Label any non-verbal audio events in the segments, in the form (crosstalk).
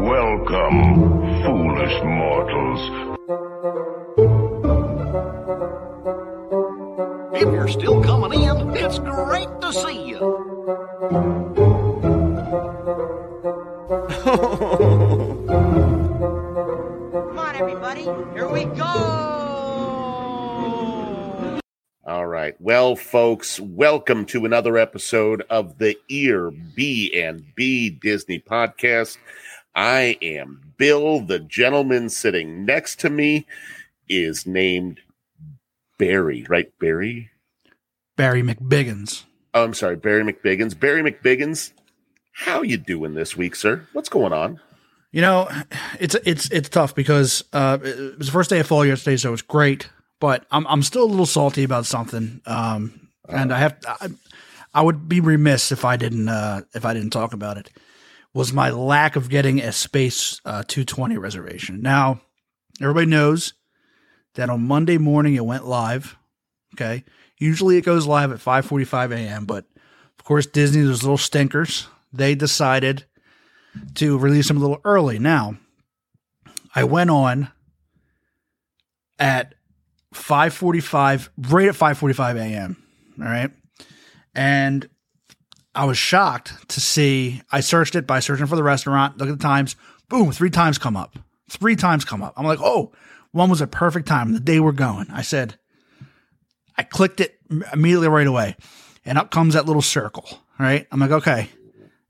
Welcome, foolish mortals. If you're still coming in, it's great to see you. Come on, everybody. Here we go. All right. Well, folks, welcome to another episode of the Ear B and B Disney podcast. I am Bill. The gentleman sitting next to me is named Barry, right? Barry? Barry McBiggins. Oh, I'm sorry, Barry McBiggins. Barry McBiggins, how you doing this week, sir? What's going on? You know, it's it's it's tough because uh, it was the first day of fall yesterday, so it was great. But I'm I'm still a little salty about something, um, and I have I, I would be remiss if I didn't uh, if I didn't talk about it. Was my lack of getting a space uh, 220 reservation. Now, everybody knows that on Monday morning it went live. Okay, usually it goes live at 5:45 a.m. But of course, Disney, those little stinkers, they decided to release them a little early. Now, I went on at 5:45, right at 5:45 a.m. All right, and I was shocked to see. I searched it by searching for the restaurant. Look at the times. Boom, three times come up. Three times come up. I'm like, oh, one was a perfect time. The day we're going. I said, I clicked it immediately right away, and up comes that little circle. Right. I'm like, okay,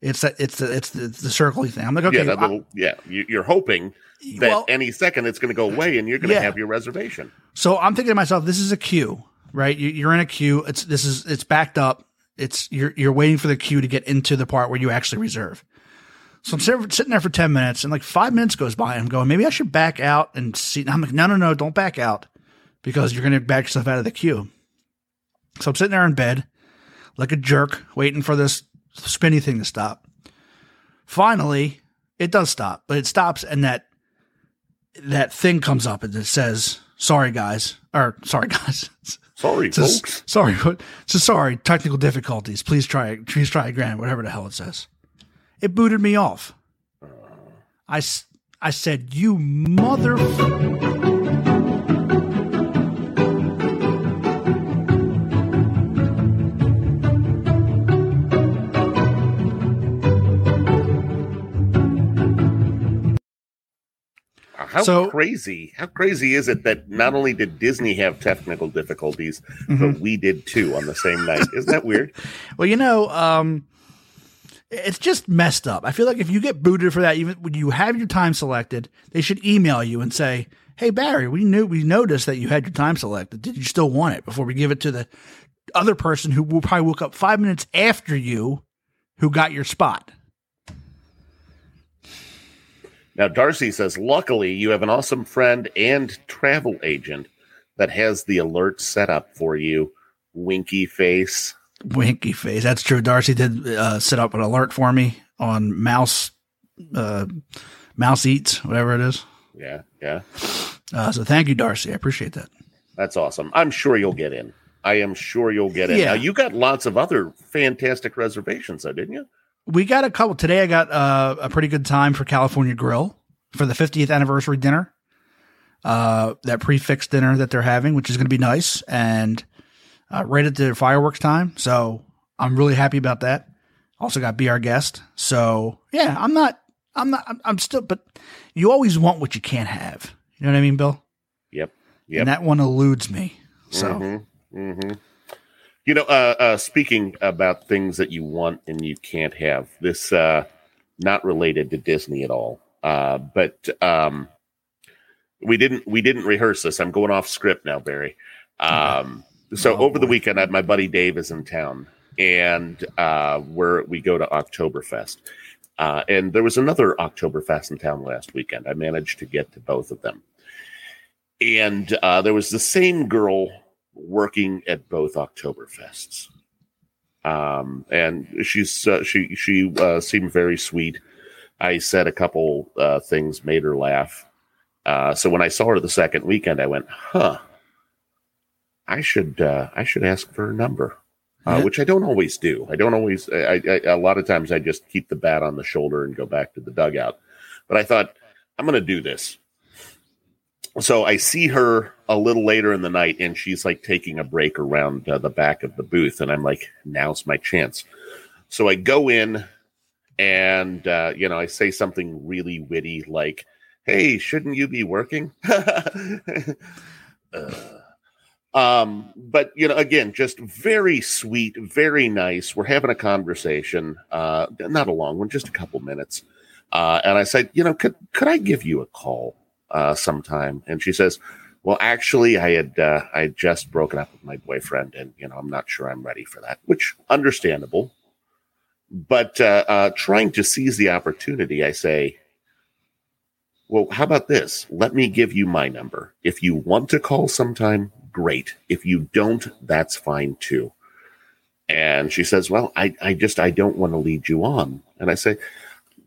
it's that it's the it's the, the circle thing. I'm like, okay, yeah, that I- yeah. You, you're hoping that Well- any second it's going to go away and you're going to Yeah. have your reservation. So I'm thinking to myself, this is a queue, right? You're in a queue. It's this is it's backed up. It's you're you're waiting for the queue to get into the part where you actually reserve. So I'm sitting there for ten minutes, and like five minutes goes by, I'm going, maybe I should back out and see. And I'm like, no, no, no, don't back out because you're going to back yourself out of the queue. So I'm sitting there in bed like a jerk, waiting for this spinny thing to stop. Finally, it does stop, but it stops, and that that thing comes up and it says, "Sorry, guys," or "Sorry, (laughs) guys." Sorry, folks. sorry. So sorry, technical difficulties. Please try, it. please try again. Whatever the hell it says. It booted me off. Uh. I I said, "You mother." How So- crazy? How crazy is it that not only did Disney have technical difficulties, Mm-hmm. but we did too on the same night? Isn't that weird? (laughs) Well, you know, um, it's just messed up. I feel like if you get booted for that, even when you have your time selected, they should email you and say, "Hey Barry, we knew we noticed that you had your time selected. Did you still want it before we give it to the other person who will probably woke up five minutes after you, who got your spot?" Now, Darcy says, luckily, you have an awesome friend and travel agent that has the alert set up for you. Winky face. Winky face. That's true. Darcy did uh, set up an alert for me on Mouse, uh, Mouse Eats, whatever it is. Yeah, yeah. Uh, so thank you, Darcy. I appreciate that. That's awesome. I'm sure you'll get in. I am sure you'll get in. Yeah. Now, you got lots of other fantastic reservations, though, didn't you? We got a couple today. I got uh, a pretty good time for California Grill for the 50th anniversary dinner. Uh, that prix fixe dinner that they're having, which is going to be nice, and uh, right at the fireworks time. So I'm really happy about that. Also got be our guest. So yeah, I'm not. I'm not. I'm, I'm still. But you always want what you can't have. You know what I mean, Bill? Yep. Yep. And that one eludes me. So hmm You know, uh, uh, speaking about things that you want and you can't have, this uh, not related to Disney at all, uh, but um, we didn't we didn't rehearse this. I'm going off script now, Barry. Um, so Oh, over the weekend, I, my buddy Dave is in town, and uh, we're we go to Oktoberfest. Uh, and there was another Oktoberfest in town last weekend. I managed to get to both of them and uh, there was the same girl working at both Oktoberfests. Um, and she's uh, she she uh, seemed very sweet. I said a couple uh, things, made her laugh. Uh, so when I saw her the second weekend, I went, "Huh, I should uh, I should ask for her number," uh, Yeah. which I don't always do. I don't always. I, I, a lot of times I just keep the bat on the shoulder and go back to the dugout. But I thought I'm going to do this. So I see her a little later in the night, and she's like taking a break around uh, the back of the booth, and I'm like, now's my chance. So I go in, and uh, you know, I say something really witty like, "Hey, shouldn't you be working?" (laughs) Uh, um, but you know, again, just very sweet, very nice. We're having a conversation, uh, not a long one, just a couple minutes. Uh, and I said, you know, could could I give you a call uh, sometime? And she says, well, actually, I had uh, I had just broken up with my boyfriend, and you know, I'm not sure I'm ready for that. Which understandable, but uh, uh, trying to seize the opportunity, I say, well, how about this? Let me give you my number. If you want to call sometime, great. If you don't, that's fine too. And she says, Well, I, I just I don't want to lead you on. And I say,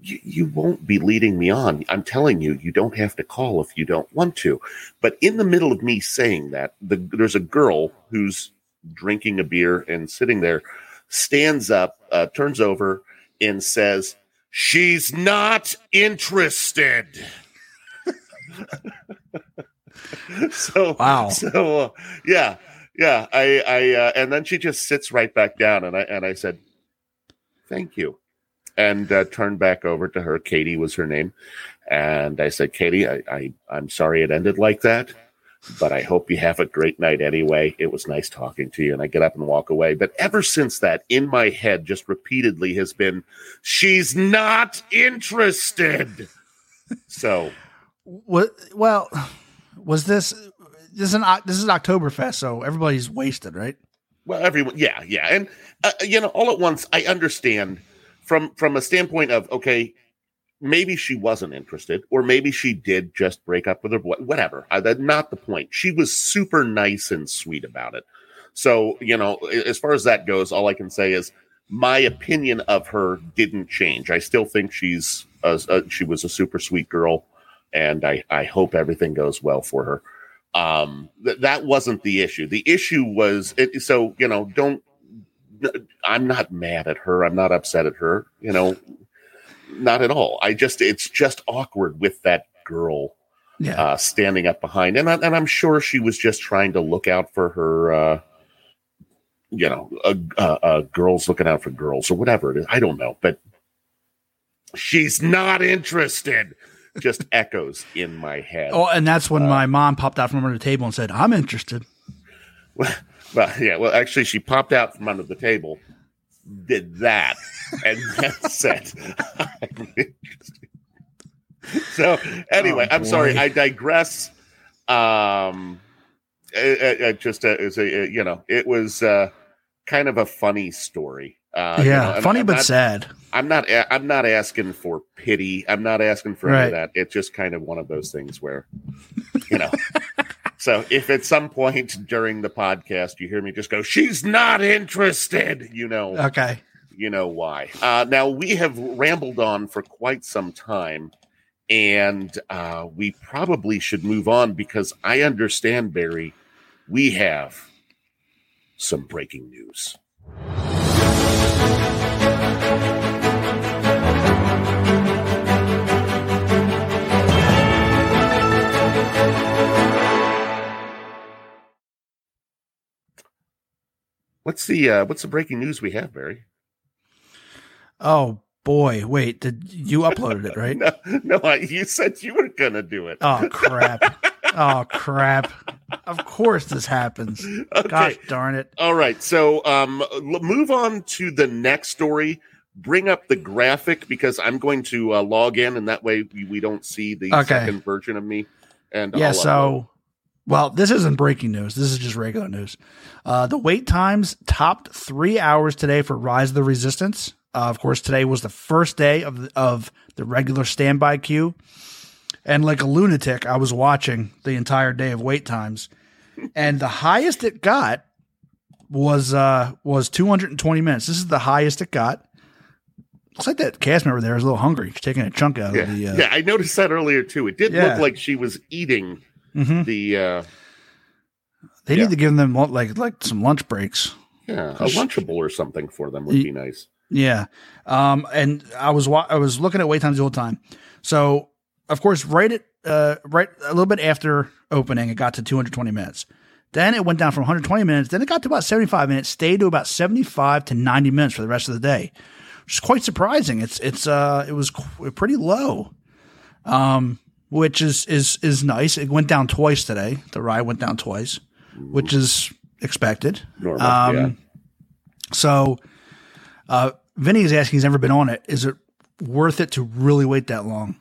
you won't be leading me on. I'm telling you, you don't have to call if you don't want to. But in the middle of me saying that, the, there's a girl who's drinking a beer and sitting there, stands up, uh, turns over, and says, She's not interested. (laughs) so Wow. So uh, yeah, yeah. I I uh, and then she just sits right back down, and I and I said, "Thank you," and uh, turned back over to her. Katie was her name, and I said, "Katie, I, I I'm sorry it ended like that." But I hope you have a great night anyway. It was nice talking to you. And I get up and walk away. But ever since that, in my head, just repeatedly has been, she's not interested. So What? Well, was this this is an this is Oktoberfest, so everybody's wasted, right? Well, everyone, yeah, yeah, and uh, you know, all at once, I understand from from a standpoint of okay, maybe she wasn't interested, or maybe she did just break up with her, boy- whatever. Uh, that's not the point. She was super nice and sweet about it. So you know, as far as that goes, all I can say is my opinion of her didn't change. I still think she's a, a, she was a super sweet girl, and I I hope everything goes well for her um th- that wasn't the issue the issue was it so you know don't i'm not mad at her. I'm not upset at her you know not at all. I just it's just awkward with that girl Yeah. uh standing up behind. And, I, and i'm sure she was just trying to look out for her uh you know uh, uh, uh girls looking out for girls or whatever it is. I don't know but she's not interested just (laughs) echoes in my head. Oh, and that's uh, when my mom popped out from under the table and said, "I'm interested." Well, (laughs) well, (laughs) yeah. Well, actually, she popped out from under the table, did that, and (laughs) then said, (laughs) So, anyway, Oh, I'm sorry. I digress. Um, it, it just uh, is a, you know, it was uh, kind of a funny story. Uh, you yeah, know, and funny I'm but not- sad. I'm not. I'm not asking for pity. I'm not asking for any of that. It's just kind of one of those things where, you know. So if at some point during the podcast you hear me just go, "She's not interested," you know, Okay. you know why. Uh, now we have rambled on for quite some time, and uh, we probably should move on because I understand, Barry, we have some breaking news. What's the uh, what's the breaking news we have, Barry? Oh boy, wait, did you (laughs) uploaded it right? No, no, I, you said you were gonna do it. Oh crap! oh crap! Of course this happens. Okay. Gosh darn it! All right. So um l- move on to the next story. Bring up the graphic because I'm going to uh, log in and that way we, we don't see the Okay. second version of me. And Yeah. I'll So, well, this isn't breaking news. This is just regular news. Uh, the wait times topped three hours today for Rise of the Resistance. Uh, of course, today was the first day of the, of the regular standby queue, and like a lunatic, I was watching the entire day of wait times, and the highest it got was uh was 220 minutes. This is the highest it got. Looks like that cast member there is a little hungry. She's taking a chunk out yeah, of the. Uh, yeah, I noticed that earlier too. It did Yeah. look like she was eating mhm. the uh They Yeah. need to give them like like some lunch breaks. yeah, a lunchable or something for them would be nice. Yeah. Um, and I was wa- I was looking at wait times the whole time. So of course, right at uh, right a little bit after opening, it got to 220 minutes. Then it went down from 120 minutes. Then it got to about 75 minutes. Stayed to about 75 to 90 minutes for the rest of the day, which is quite surprising. It's it's uh it was qu- pretty low, um, which is is is nice. It went down twice today. The ride went down twice, which is expected. Normal, Um, yeah. So, uh, Vinny is asking, he's never been on it. Is it worth it to really wait that long?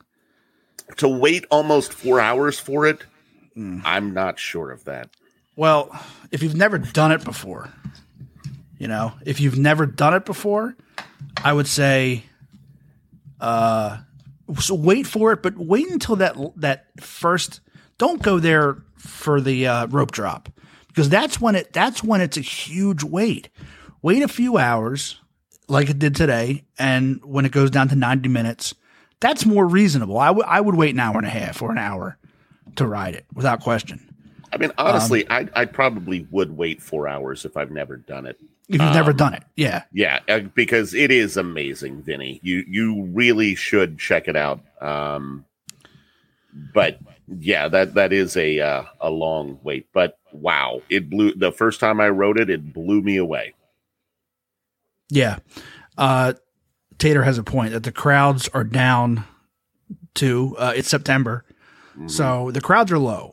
To wait almost four hours for it, Hmm. I'm not sure of that. Well, if you've never done it before, you know, if you've never done it before, I would say, uh, so wait for it, but wait until that that first. Don't go there for the uh, rope drop because that's when it that's when it's a huge wait. Wait a few hours, like it did today, and when it goes down to ninety minutes, that's more reasonable. I would I would wait an hour and a half or an hour to ride it without question. I mean, Um, honestly, I I probably would wait four hours if I've never done it. If you've never done it, yeah. Yeah, uh, because it is amazing, Vinny. You you really should check it out. Um, but yeah, that that is a uh, a long wait. But wow, it blew the first time I wrote it. It blew me away. Yeah. Uh, Tater has a point that the crowds are down to uh, it's September. So the crowds are low.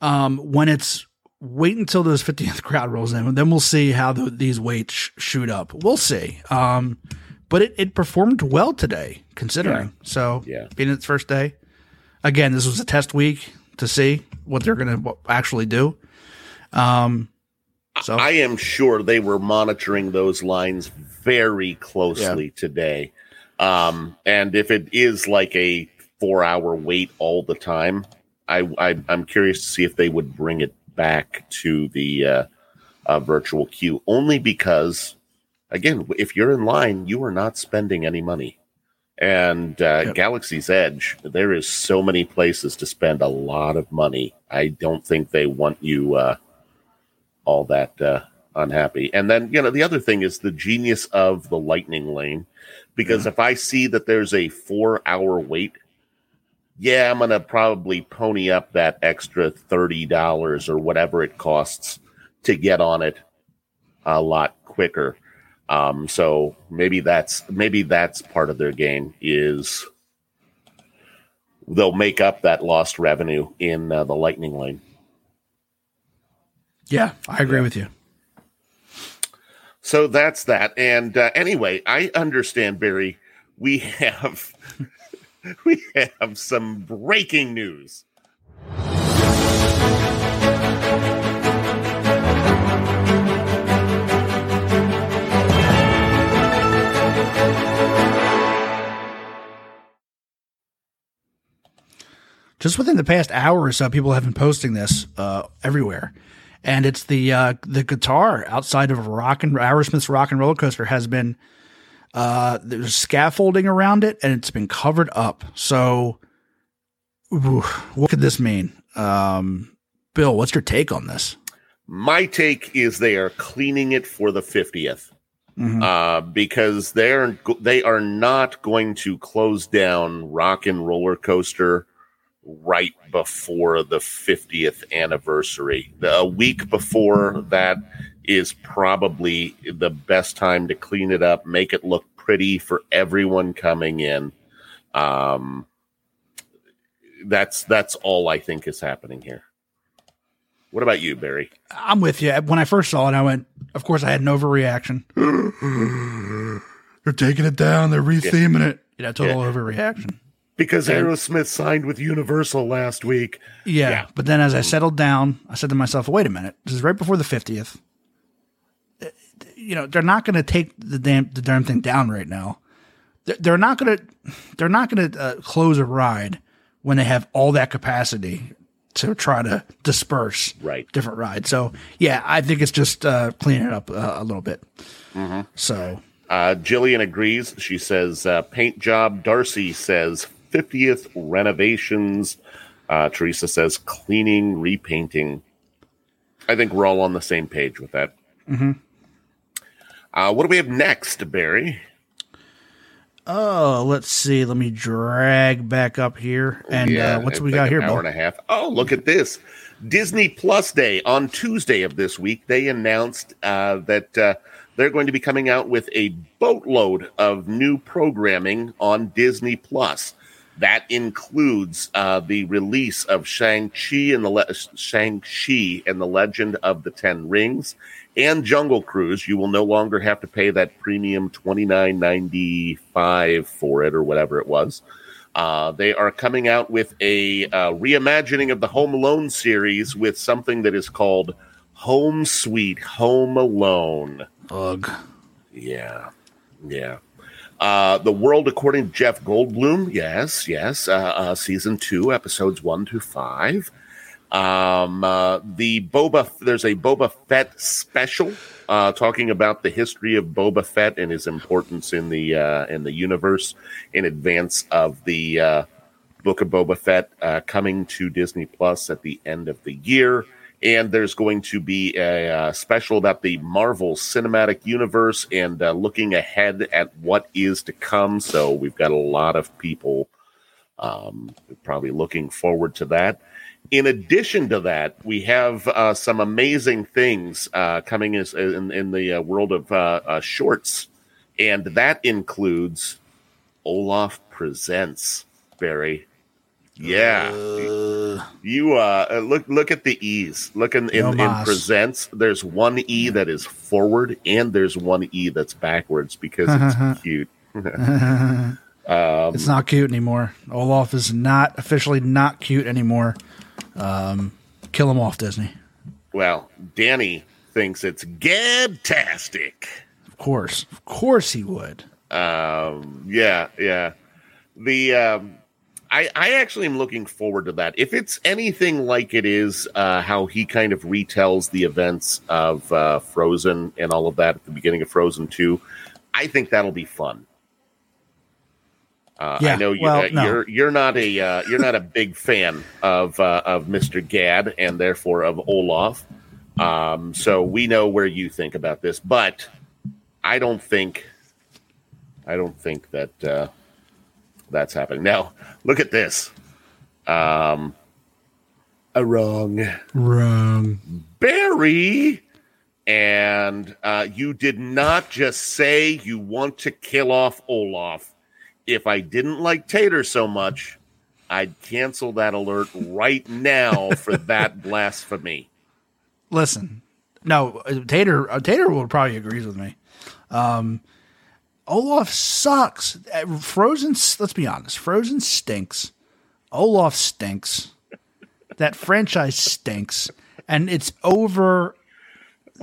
Um, when it's wait until those 50th crowd rolls in, and then we'll see how the, these waits sh- shoot up. We'll see. Um, but it, it performed well today, considering. So, Yeah. being its first day. Again, this was a test week to see what they're going to actually do. Um, so, I am sure they were monitoring those lines very closely today. Um, and if it is like a four hour wait all the time, I, I I'm curious to see if they would bring it back to the uh, uh, virtual queue. Only because, again, if you're in line, you are not spending any money. And uh, Yep. Galaxy's Edge, there is so many places to spend a lot of money. I don't think they want you. Uh, all that uh, unhappy. And then, you know, the other thing is the genius of the lightning lane. Because if I see that there's a four hour wait, yeah, I'm going to probably pony up that extra $30 or whatever it costs to get on it a lot quicker. Um, so maybe that's maybe that's part of their game is they'll make up that lost revenue in uh, the lightning lane. yeah, I agree with you. So that's that. And uh, anyway, I understand, Barry. We (laughs) have (laughs) we have some breaking news. just within the past hour or so, people have been posting this uh, everywhere, and it's the uh, the guitar outside of rock and Aerosmith's Rock and Roller Coaster has been uh, there's scaffolding around it, and it's been covered up. So, ooh, what could this mean? Um, Bill, what's your take on this? My take is they are cleaning it for the 50th. Uh, because they're they are not going to close down Rock and Roller Coaster right before the 50th anniversary. The, a week before that is probably the best time to clean it up, make it look pretty for everyone coming in. Um, that's that's all I think is happening here. What about you, Barry? I'm with you. When I first saw it, I went. Of course, I had an overreaction. (gasps) They're taking it down. They're retheming it. You know, total overreaction. Because Aerosmith signed with Universal last week. Yeah, Yeah. But then as I settled down, I said to myself, wait a minute. This is right before the 50th. You know, they're not going to take the damn the damn thing down right now. They're- They're not going to they're not going to uh, close a ride when they have all that capacity to try to disperse Right. different rides. So, yeah, I think it's just uh, cleaning it up uh, a little bit. So, Uh, Jillian agrees. She says, uh, paint job. Darcy says, 50th renovations. Uh, Teresa says, cleaning, repainting. I think we're all on the same page with that. Uh, what do we have next, Barry? Oh, let's see. Let me drag back up here. And Yeah, uh, what's we like got an here, Hour Bill? and a half. Oh, look at this. Disney Plus Day on Tuesday of this week. They announced uh, that uh, they're going to be coming out with a boatload of new programming on Disney Plus. That includes uh, the release of Shang Chi and the Le- Shang Chi and the Legend of the Ten Rings and Jungle Cruise. You will no longer have to pay that premium twenty nine ninety five for it or whatever it was. Uh, they are coming out with a uh, reimagining of the Home Alone series with something that is called Home Sweet Home Alone. Ugh. Yeah, yeah. Uh, the World According to Jeff Goldblum. Yes, yes. Uh, uh, season two, episodes one to five. Um, uh, the Boba. There's a Boba Fett special uh, talking about the history of Boba Fett and his importance in the uh, in the universe in advance of the uh, Book of Boba Fett uh, coming to Disney Plus at the end of the year. And there's going to be a uh, special about the Marvel Cinematic Universe and uh, looking ahead at what is to come. So we've got a lot of people um, probably looking forward to that. In addition to that, we have uh, some amazing things uh, coming as, in, in the uh, world of uh, uh, shorts, and that includes Olaf Presents, Barry. Yeah, you uh, look look at the e's. Look in in, No in presents. There's one e that is forward, and there's one e that's backwards because it's (laughs) cute. (laughs) Um, it's not cute anymore. Olaf is not officially not cute anymore. Um, kill him off, Disney. Well, Danny thinks it's gabtastic. Of course, of course he would. Um, yeah, yeah. The um, I I actually am looking forward to that. If it's anything like it is, uh, how he kind of retells the events of uh, Frozen and all of that at the beginning of Frozen Two, I think that'll be fun. Uh, I know you, well, uh, no. you're you're not a uh, you're not a big fan of uh, of Mr. Gad and therefore of Olaf. Um, so we know where you think about this, but I don't think I don't think that uh, that's happening. Now, look at this. Um, a wrong Wrong. Barry, and uh, you did not just say you want to kill off Olaf. If I didn't like Tater so much, I'd cancel that alert right now for (laughs) that blasphemy. Listen, no, uh, Tater. Uh, Tater will probably agrees with me. Um, Olaf sucks. Uh, Frozen. Let's be honest. Frozen stinks. Olaf stinks. that franchise stinks, and it's over.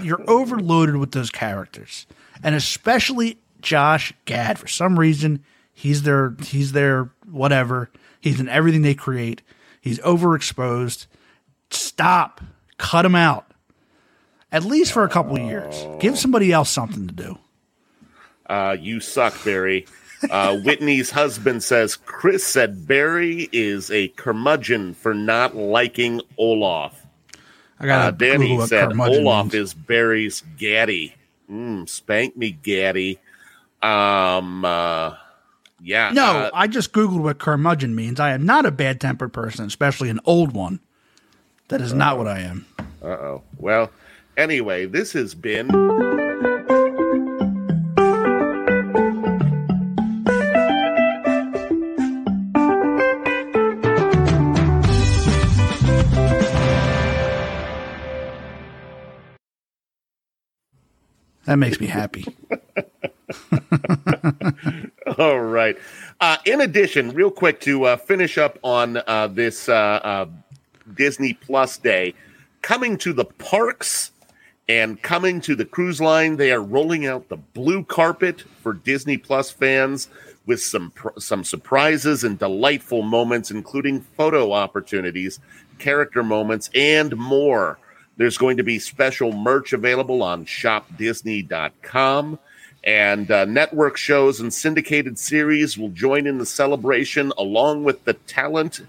You're overloaded with those characters, and especially Josh Gad. For some reason, he's their he's their whatever. He's in everything they create. He's overexposed. Stop. Cut him out. At least for a couple years. Give somebody else something to do. Uh, you suck, Barry. Uh, (laughs) Whitney's husband says Chris said Barry is a curmudgeon for not liking Olaf. I got Uh, Danny said Olaf means. is Barry's gaddy. Mm, spank me, gaddy. Um, uh, yeah. No, uh, I just Googled what curmudgeon means. I am not a bad tempered person, especially an old one. That is not what I am. Uh oh. Well, anyway, this has been. That makes me happy. (laughs) All right. Uh, in addition, real quick to uh, finish up on uh, this uh, uh, Disney Plus Day, coming to the parks and coming to the cruise line, they are rolling out the blue carpet for Disney Plus fans with some pr- some surprises and delightful moments, including photo opportunities, character moments, and more. There's going to be special merch available on shopdisney.com. And uh, network shows and syndicated series will join in the celebration along with the talent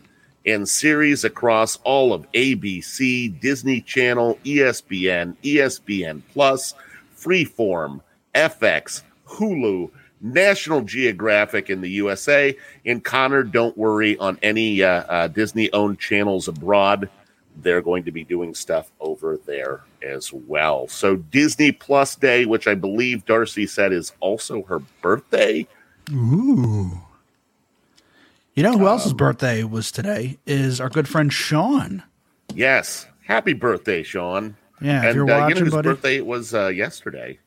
and series across all of ABC, Disney Channel, ESPN, ESPN Plus, Freeform, FX, Hulu, National Geographic in the USA. And Connor, don't worry on any uh, uh, Disney owned channels abroad. They're going to be doing stuff over there as well. So, Disney Plus Day, which I believe Darcy said is also her birthday. Ooh. You know who else's Um, birthday was today? Is our good friend Sean. Yes. Happy birthday, Sean. Yeah, if and you're uh, you know whose buddy. birthday it was uh, yesterday.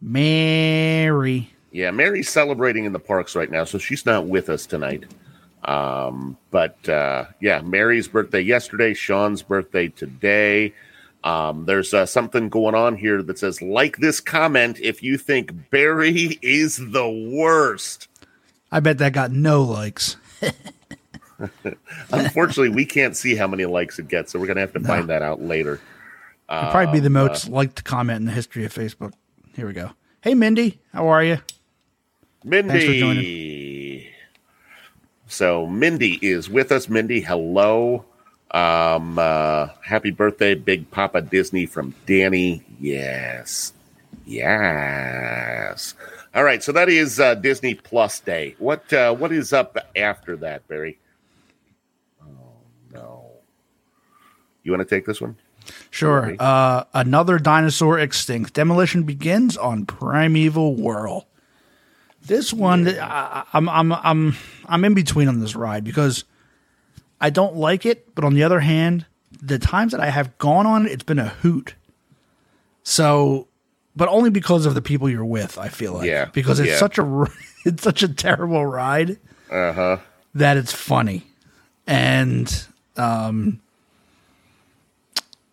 Mary. Yeah, Mary's celebrating in the parks right now, so she's not with us tonight. Um, but uh, yeah, Mary's birthday yesterday, Sean's birthday today. Um, there's uh, something going on here that says, like this comment if you think Barry is the worst. I bet that got no likes. (laughs) Unfortunately, we can't see how many likes it gets, so we're going to have to find that out later. It'd probably Um, be the uh, most liked comment in the history of Facebook. Here we go. Hey, Mindy, how are you? Thanks for Mindy. So Mindy is with us. Mindy, hello. Um, uh, happy birthday, Big Papa Disney from Danny. Yes. Yes. All right, so that is uh, Disney Plus Day. What uh, what is up after that, Barry? Oh no. You want to take this one? Sure. Uh, another dinosaur extinct. Demolition begins on Primeval Whirl. This one, I, I'm, I'm, I'm, I'm in between on this ride because I don't like it, but on the other hand, the times that I have gone on it, it's been a hoot. So, but only because of the people you're with, I feel like. Yeah, Because it's yeah. such a (laughs) it's such a terrible ride Uh huh. that it's funny. And um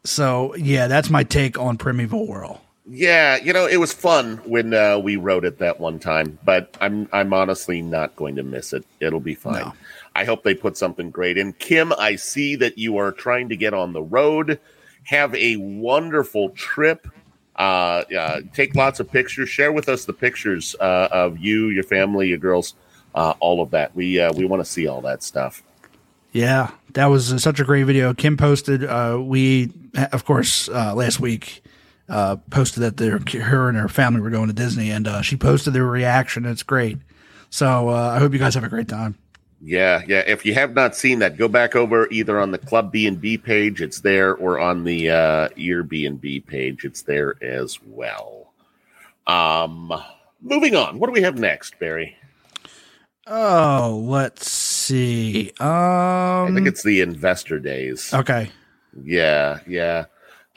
so yeah, that's my take on Primeval Whirl. Yeah, you know, it was fun when uh, we wrote it that one time, but I'm I'm honestly not going to miss it. It'll be fine. No. I hope they put something great in. Kim, I see that you are trying to get on the road. Have a wonderful trip. Uh, uh, take lots of pictures. Share with us the pictures uh, of you, your family, your girls, uh, all of that. We uh, we want to see all that stuff. Yeah, that was such a great video. Kim posted uh we of course uh last week uh posted that their her and her family were going to Disney and uh she posted their reaction. It's great. So uh I hope you guys have a great time. Yeah, yeah. If you have not seen that, go back over either on the Club B and B page, it's there, or on the uh, Ear B and B page, it's there as well. Um, moving on. What do we have next, Barry? Oh, let's see. Um, I Um think it's the Investor Days. Okay. Yeah, yeah.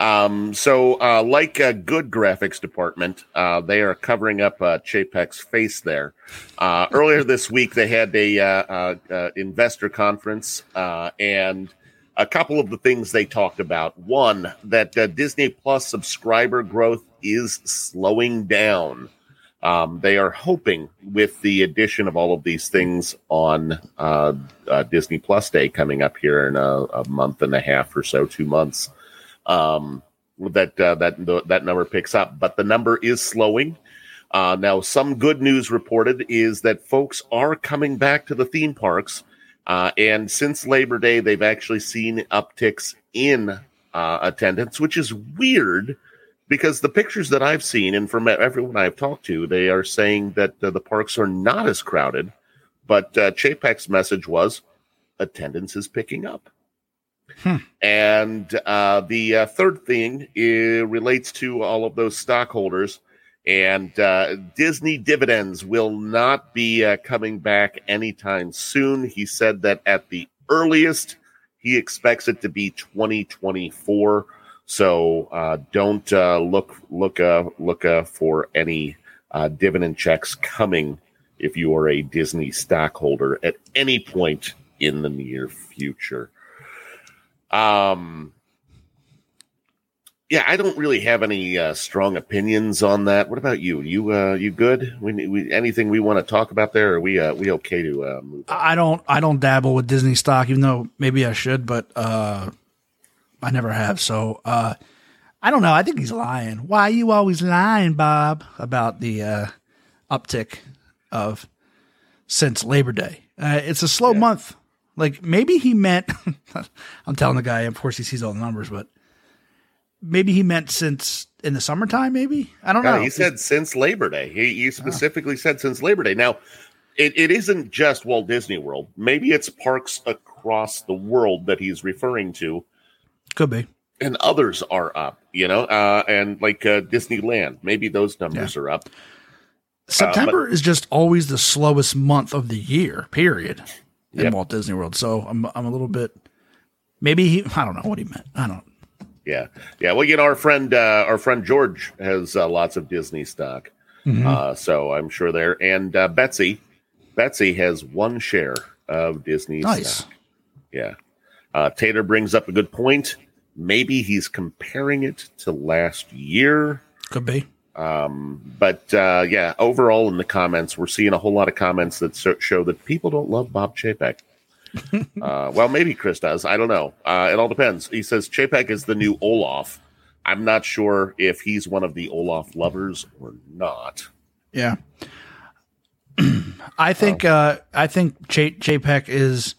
Um, so, uh, like a good graphics department, uh, they are covering up uh, Chapek's face there. Uh, earlier this (laughs) week, they had a uh, uh, uh, investor conference, uh, and a couple of the things they talked about. One, that uh, Disney Plus subscriber growth is slowing down. Um, they are hoping with the addition of all of these things on uh, uh, Disney Plus Day coming up here in a, a month and a half or so, two months, um, that uh, that that number picks up. But the number is slowing. Uh, now, some good news reported is that folks are coming back to the theme parks, uh, and since Labor Day, they've actually seen upticks in uh, attendance, which is weird because the pictures that I've seen and from everyone I've talked to, they are saying that uh, the parks are not as crowded. But uh, Chapek's message was attendance is picking up. And uh, the uh, third thing uh, relates to all of those stockholders. And uh, Disney dividends will not be uh, coming back anytime soon. He said that at the earliest, he expects it to be 2024. So uh, don't look look look for any dividend checks coming if you are a Disney stockholder at any point in the near future. Um, yeah, I don't really have any uh, strong opinions on that. What about you? You uh, you good? We, we anything we want to talk about there? Or are we uh, we okay to uh, move? On? I don't I don't dabble with Disney stock, even though maybe I should, but uh I never have. So uh I don't know. I think he's lying. Why are you always lying, Bob, about the uh uptick of since Labor Day? Uh, it's a slow month. Like maybe he meant (laughs) I'm telling the guy, of course he sees all the numbers, but maybe he meant since in the summertime. Maybe I don't Yeah, know. he said since Labor Day. He, he specifically said since Labor Day. Now, it, it isn't just Walt Disney World. Maybe it's parks across the world that he's referring to, could be. and others are up. You know, uh, and like uh, Disneyland, maybe those numbers are up. September is just always the slowest month of the year. Period. In Yep. Walt Disney World, so I'm I'm a little bit. Maybe he. I don't know what he meant. I don't. Yeah, yeah. Well, you know, our friend, uh, our friend George has uh, lots of Disney stock, Mm-hmm. uh, so I'm sure there. And uh, Betsy, Betsy has one share of Disney Nice. stock. Yeah. Uh, Tater brings up a good point. Maybe he's comparing it to last year. Could be. Um, but uh, yeah, overall in the comments, we're seeing a whole lot of comments that so- show that people don't love Bob Chapek. (laughs) uh, well, maybe Chris does. I don't know. Uh, it all depends. He says Chapek is the new Olaf. I'm not sure if he's one of the Olaf lovers or not. Yeah. (clears throat) I think uh I think J Chapek is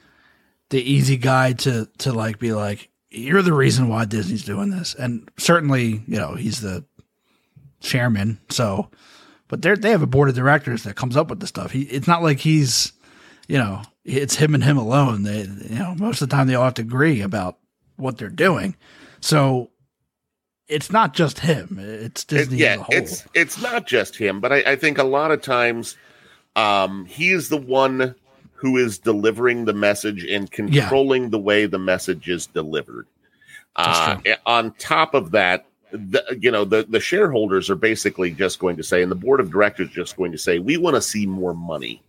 the easy guy to to like be like you're the reason why Disney's doing this and certainly you know he's the chairman so but they they have a board of directors that comes up with the stuff. He it's not like he's you know it's him and him alone. They you know most of the time they all have to agree about what they're doing. So it's not just him. It's It- Disney as a yeah, whole. it's it's not just him, but I, I think a lot of times um, he is the one who is delivering the message and controlling the way the message is delivered. Uh, on top of that, the, you know the the shareholders are basically just going to say, and the board of directors just going to say, we want to see more money.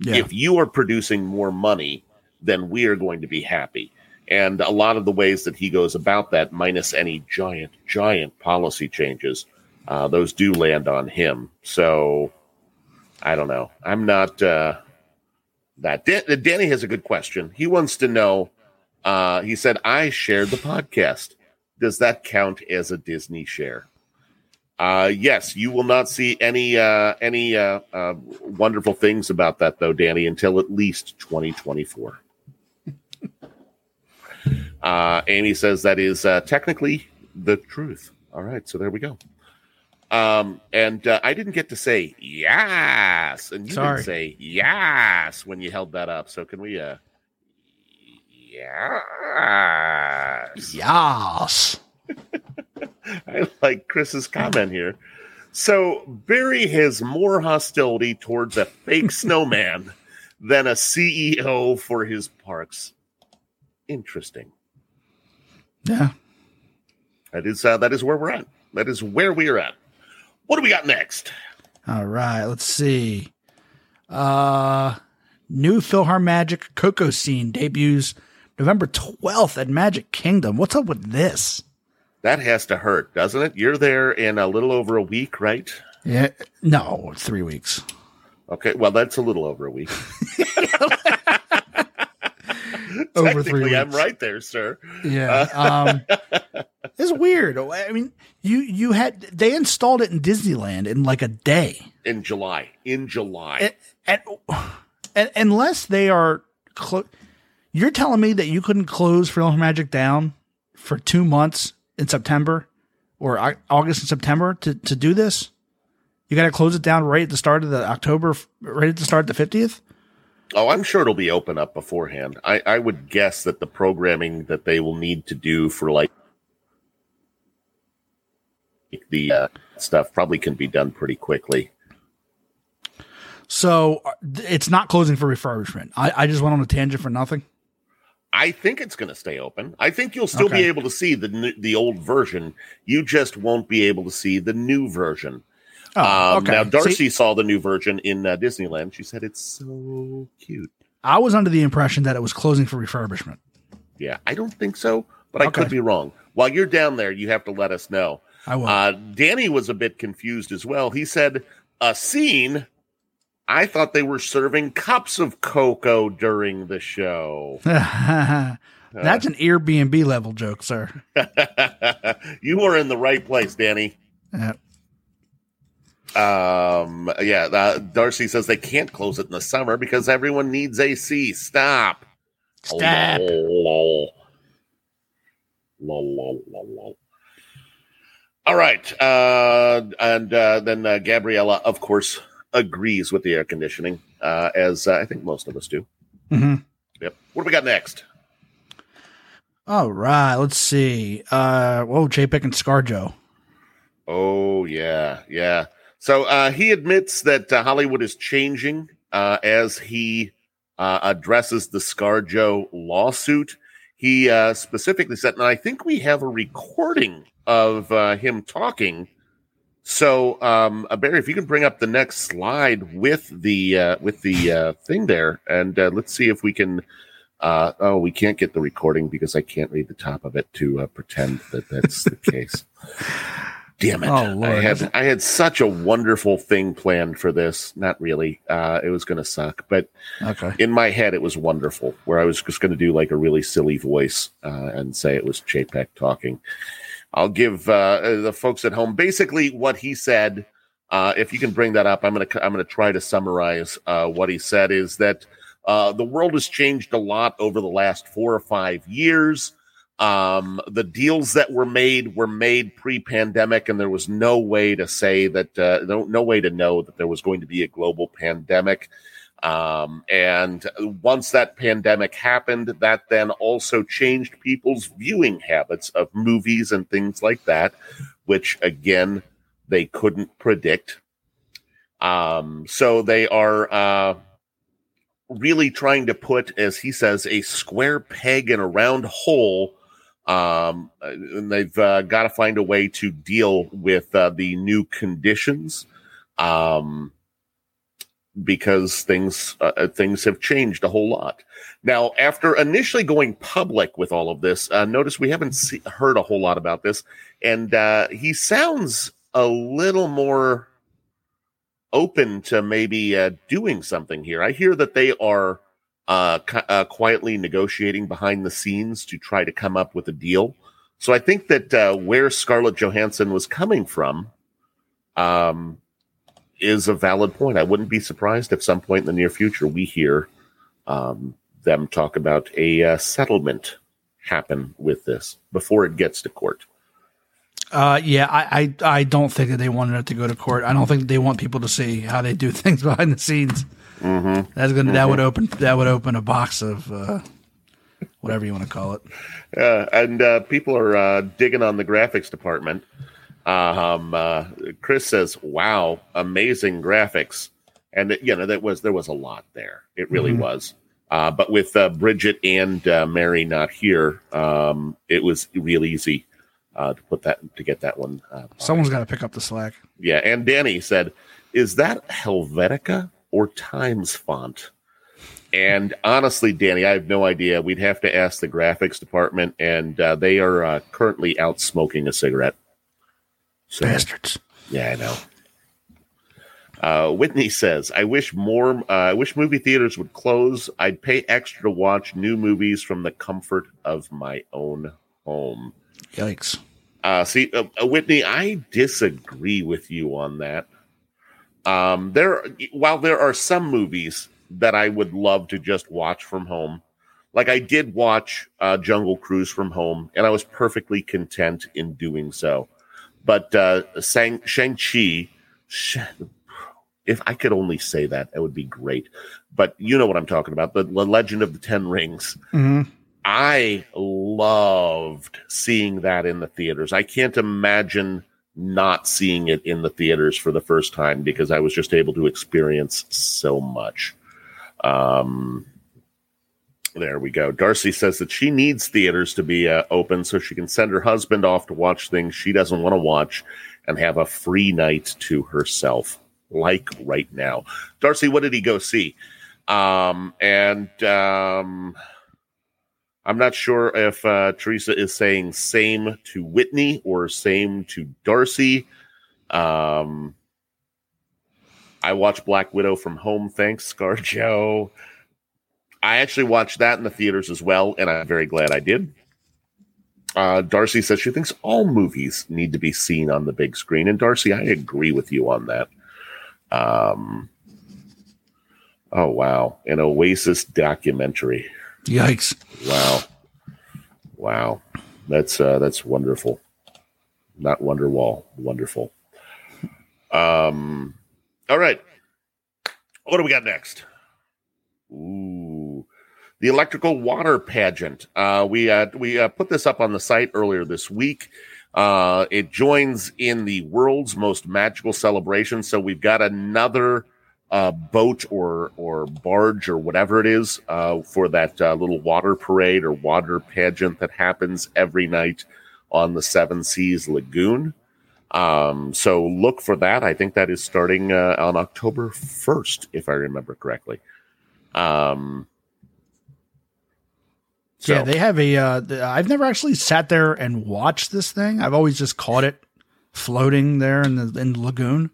yeah If you are producing more money, then we are going to be happy. And a lot of the ways that he goes about that, minus any giant, giant policy changes, uh, those do land on him. So I don't know. I'm not uh, that. Dan- Danny has a good question. He wants to know. Uh, he said, "I shared the podcast. Does that count as a Disney share?" Uh, yes, you will not see any uh, any uh, uh, wonderful things about that though, Danny, until at least 2024. (laughs) uh, Amy says that is uh, technically the truth. All right, so there we go. Um, and uh, I didn't get to say yes, and you Sorry. didn't say yes when you held that up. So can we? Yes. Yas. (laughs) I like Chris's comment here. So Barry has more hostility towards a fake (laughs) snowman than a CEO for his parks. Interesting. Yeah. That is uh, that is where we're at. That is where we are at. What do we got next? All right. Let's see. Uh, new PhilharMagic Coco Scene debuts November 12th at Magic Kingdom. What's up with this? That has to hurt, doesn't it? You're there in a little over a week, right? Yeah. No, three weeks. Okay, well that's a little over a week. (laughs) (laughs) Over three Technically, I'm right there, sir. Yeah. Um, (laughs) it's weird. I mean, you, you had, they installed it in Disneyland in like a day. In July. In July. and, and, and unless they are, clo- you're telling me that you couldn't close PhilharMagic down for two months in September or August and September to, to do this? You got to close it down right at the start of the October, right at the start of the 50th? Oh, I'm sure it'll be open up beforehand. I, I would guess that the programming that they will need to do for like the uh, stuff probably can be done pretty quickly. So uh, it's not closing for refurbishment. I, I just went on a tangent for nothing. I think it's going to stay open. I think you'll still be able to see the the old version. You just won't be able to see the new version. Oh, um, Now, See, Darcy saw the new version in uh, Disneyland. She said it's so cute. I was under the impression that it was closing for refurbishment. Yeah, I don't think so, but I Okay. could be wrong. While you're down there, you have to let us know. I will. Uh, Danny was a bit confused as well. He said, "A scene." I thought they were serving cups of cocoa during the show. (laughs) That's an Airbnb level joke, sir. (laughs) you are in the right place, Danny. Yeah. Um, yeah, uh, Darcy says they can't close it in the summer because everyone needs AC. Stop. Stop. Lol. Lol, lol, lol, lol. All right. Uh, and uh, then uh, Gabriella, of course, agrees with the air conditioning, uh, as uh, I think most of us do. Mm-hmm. Yep. What do we got next? All right, let's see. Uh, whoa, Chapek and ScarJo. Oh, yeah. Yeah. So uh, he admits that uh, Hollywood is changing uh, as he uh, addresses the ScarJo lawsuit. He uh, specifically said, and I think we have a recording of uh, him talking. So, um, uh, Barry, if you can bring up the next slide with the uh, with the uh, thing there, and uh, let's see if we can. Uh, oh, we can't get the recording because I can't read the top of it to uh, pretend that that's the case. Damn it! Oh, I had I had such a wonderful thing planned for this. Not really. Uh, it was going to suck, but Okay. in my head it was wonderful. Where I was just going to do like a really silly voice uh, and say it was Chapek talking. I'll give uh, the folks at home basically what he said. Uh, if you can bring that up, I'm gonna I'm gonna try to summarize uh, what he said. Is that uh, the world has changed a lot over the last four or five years. Um, the deals that were made were made pre-pandemic, and there was no way to say that uh, no no way to know that there was going to be a global pandemic. Um, and once that pandemic happened, that then also changed people's viewing habits of movies and things like that, which again, they couldn't predict. Um, so they are uh, really trying to put, as he says, a square peg in a round hole. Um, and they've uh, got to find a way to deal with uh, the new conditions. Um, because things uh, uh, things have changed a whole lot. Now, after initially going public with all of this, uh, notice we haven't see- heard a whole lot about this, and uh, he sounds a little more open to maybe uh, doing something here. I hear that they are uh, uh, quietly negotiating behind the scenes to try to come up with a deal. So I think that uh, where Scarlett Johansson was coming from, um, is a valid point. I wouldn't be surprised if some point in the near future we hear um, them talk about a uh, settlement happen with this before it gets to court. Uh, yeah, I, I, I don't think that they wanted it to go to court. I don't think they want people to see how they do (laughs) things behind the scenes. Mm-hmm. That's gonna that would open that would open a box of uh, whatever you want to call it. Uh, and uh, people are uh, digging on the graphics department. Um, uh, Chris says, "Wow, amazing graphics!" And you know that was there was a lot there. It really Mhm. was. Uh, but with uh, Bridget and uh, Mary not here, um, it was real easy uh, to put that to get that one. Uh, Someone's got to pick up the slack. yeah, and Danny said, "Is that Helvetica or Times font?" And honestly, Danny, I have no idea. We'd have to ask the graphics department, and uh, they are uh, currently out smoking a cigarette. So, Bastards. yeah, I know. Uh, Whitney says, "I wish more. Uh, I wish movie theaters would close. I'd pay extra to watch new movies from the comfort of my own home." Yikes. Uh, see, uh, uh, Whitney, I disagree with you on that. Um, there, while there are some movies that I would love to just watch from home, like I did watch uh, Jungle Cruise from home, and I was perfectly content in doing so. But uh, Shang Shang Chi, if I could only say that, that would be great. But you know what I'm talking about the, the Legend of the Ten Rings. hmm I loved seeing that in the theaters. I can't imagine not seeing it in the theaters for the first time because I was just able to experience so much. Um, there we go. Darcy says that she needs theaters to be uh, open so she can send her husband off to watch things she doesn't want to watch and have a free night to herself, like right now. Darcy, what did he go see? Um, and um, I'm not sure if uh, Teresa is saying same to Whitney or same to Darcy. Um, I watched Black Widow from home. Thanks, Scar Joe. I actually watched that in the theaters as well, and I'm very glad I did. Uh, Darcy says she thinks all movies need to be seen on the big screen, and Darcy, I agree with you on that. Um, oh wow, an Oasis documentary. Yikes. Wow. Wow. That's uh that's wonderful. not Wonderwall. Wonderful. Um, all right. What do we got next? Ooh, the electrical water pageant. Uh, we uh, we uh, put this up on the site earlier this week. Uh, it joins in the world's most magical celebration. So we've got another uh, boat or or barge or whatever it is uh, for that little water parade or water pageant that happens every night on the Seven Seas Lagoon. Um, so look for that. I think that is starting on October 1st, if I remember correctly. Um, so, Yeah, they have a. Uh, the- I've never actually sat there and watched this thing. I've always just caught it floating there in the in the lagoon.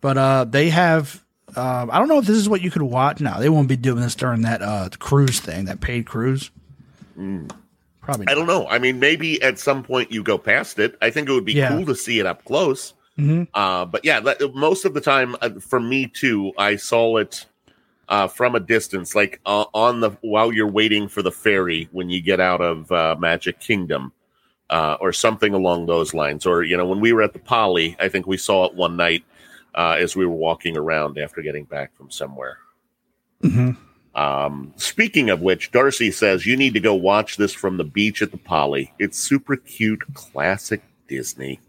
But uh, they have. Uh, I don't know if this is what you could watch. No, they won't be doing this during that uh, cruise thing, that paid cruise. Probably. I don't know. I mean, maybe at some point you go past it. I think it would be Yeah. cool to see it up close. Mhm. Uh, but yeah, that, most of the time, uh, for me too, I saw it uh, from a distance, like uh, on the while you're waiting for the ferry when you get out of uh, Magic Kingdom, uh, or something along those lines. Or you know, when we were at the Poly, I think we saw it one night uh, as we were walking around after getting back from somewhere. Mhm. Um, speaking of which, Darcy says you need to go watch this from the beach at the Poly. It's super cute, classic Disney.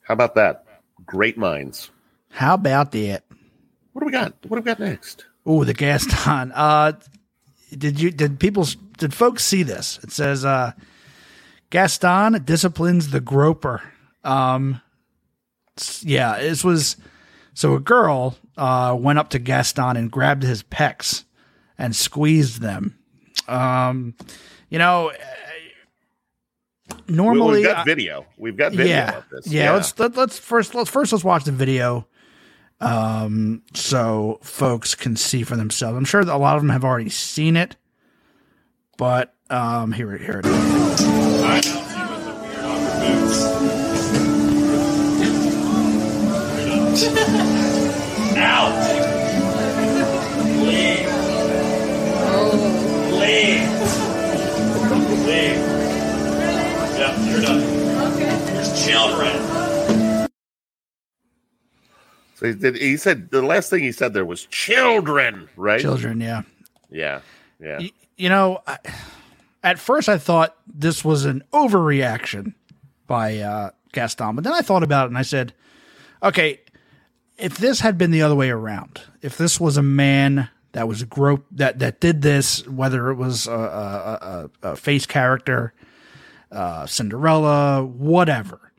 How about that? Great minds. How about that? What do we got? What do we got next? Oh, the Gaston. (laughs) Uh, did you? Did people? Did folks see this? It says, uh, Gaston disciplines the groper. Um, yeah, this was. So a girl uh, went up to Gaston and grabbed his pecs and squeezed them. Um, you know, uh, normally, have got video. We've got video yeah, of this. yeah. Let's let, let's first let's first let's watch the video, um, so folks can see for themselves. I'm sure that a lot of them have already seen it, but um, here it here it is. Leave. Leave. Leave! Yep, you're done. Okay. There's children. So he, did, he said the last thing he said there was children, right? Children, yeah. Yeah, yeah. Y- You know, I, at first I thought this was an overreaction by uh, Gaston, but then I thought about it and I said, okay, if this had been the other way around, if this was a man that was grope that that did this, whether it was a, a, a, a face character, uh, Cinderella, whatever,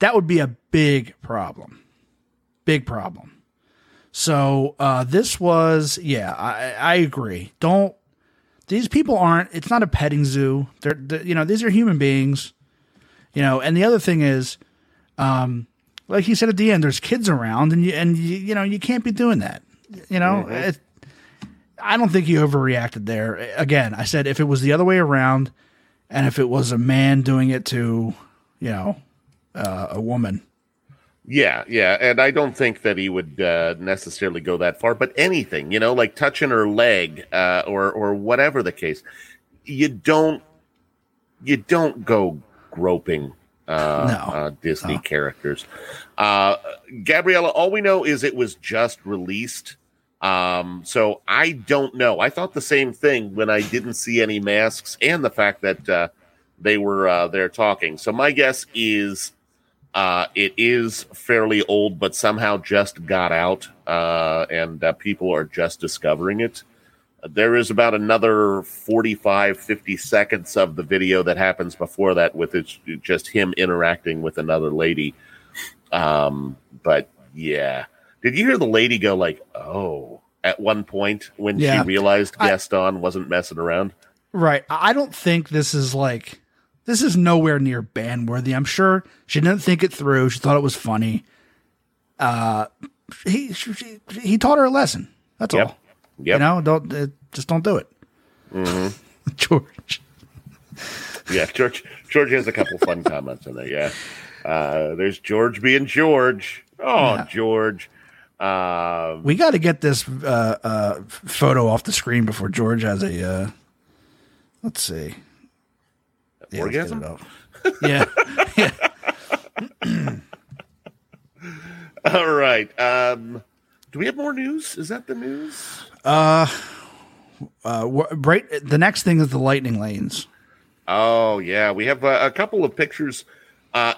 that would be a big problem, big problem. So uh, this was, yeah, I, I agree. Don't these people aren't. It's not a petting zoo. They're, they you know, these are human beings. You know, and the other thing is, um, like he said at the end, there's kids around, and you and you, you know you can't be doing that. You know, it, I don't think he overreacted there. Again, I said if it was the other way around, and if it was a man doing it to, you know, uh, a woman, Yeah, yeah, and I don't think that he would uh, necessarily go that far. But anything, you know, like touching her leg uh, or or whatever the case, you don't you don't go groping uh, No. uh, Disney No. characters. Uh, Gabriella, all we know is it was just released. Um, so I don't know. I thought the same thing when I didn't see any masks and the fact that uh, they were uh, there talking. So my guess is uh, it is fairly old, but somehow just got out, uh, and uh, people are just discovering it. There is about another 45, 50 seconds of the video that happens before that with it's just him interacting with another lady. Um, but yeah. Did you hear the lady go like, oh, at one point when Yeah. she realized I- Gaston wasn't messing around? Right. I I don't think this is like this is nowhere near ban worthy. I'm sure she didn't think it through. She thought it was funny. Uh, he she, she- he taught her a lesson. That's Yep. all. Yep. You know, don't uh, just don't do it. mmm (laughs) George. Yeah, George. George has a couple fun comments in there. Yeah, uh, there's George being George. Oh, Yeah. George. Um, We got to get this uh, uh, photo off the screen before George has a. Uh, let's see. Yeah, Orgasm? (laughs) Yeah. yeah. (laughs) All right. Um, do we have more news? Is that the news? Uh, wh- right. The next thing is the lightning lanes. Oh yeah, we have uh, a couple of pictures. Uh,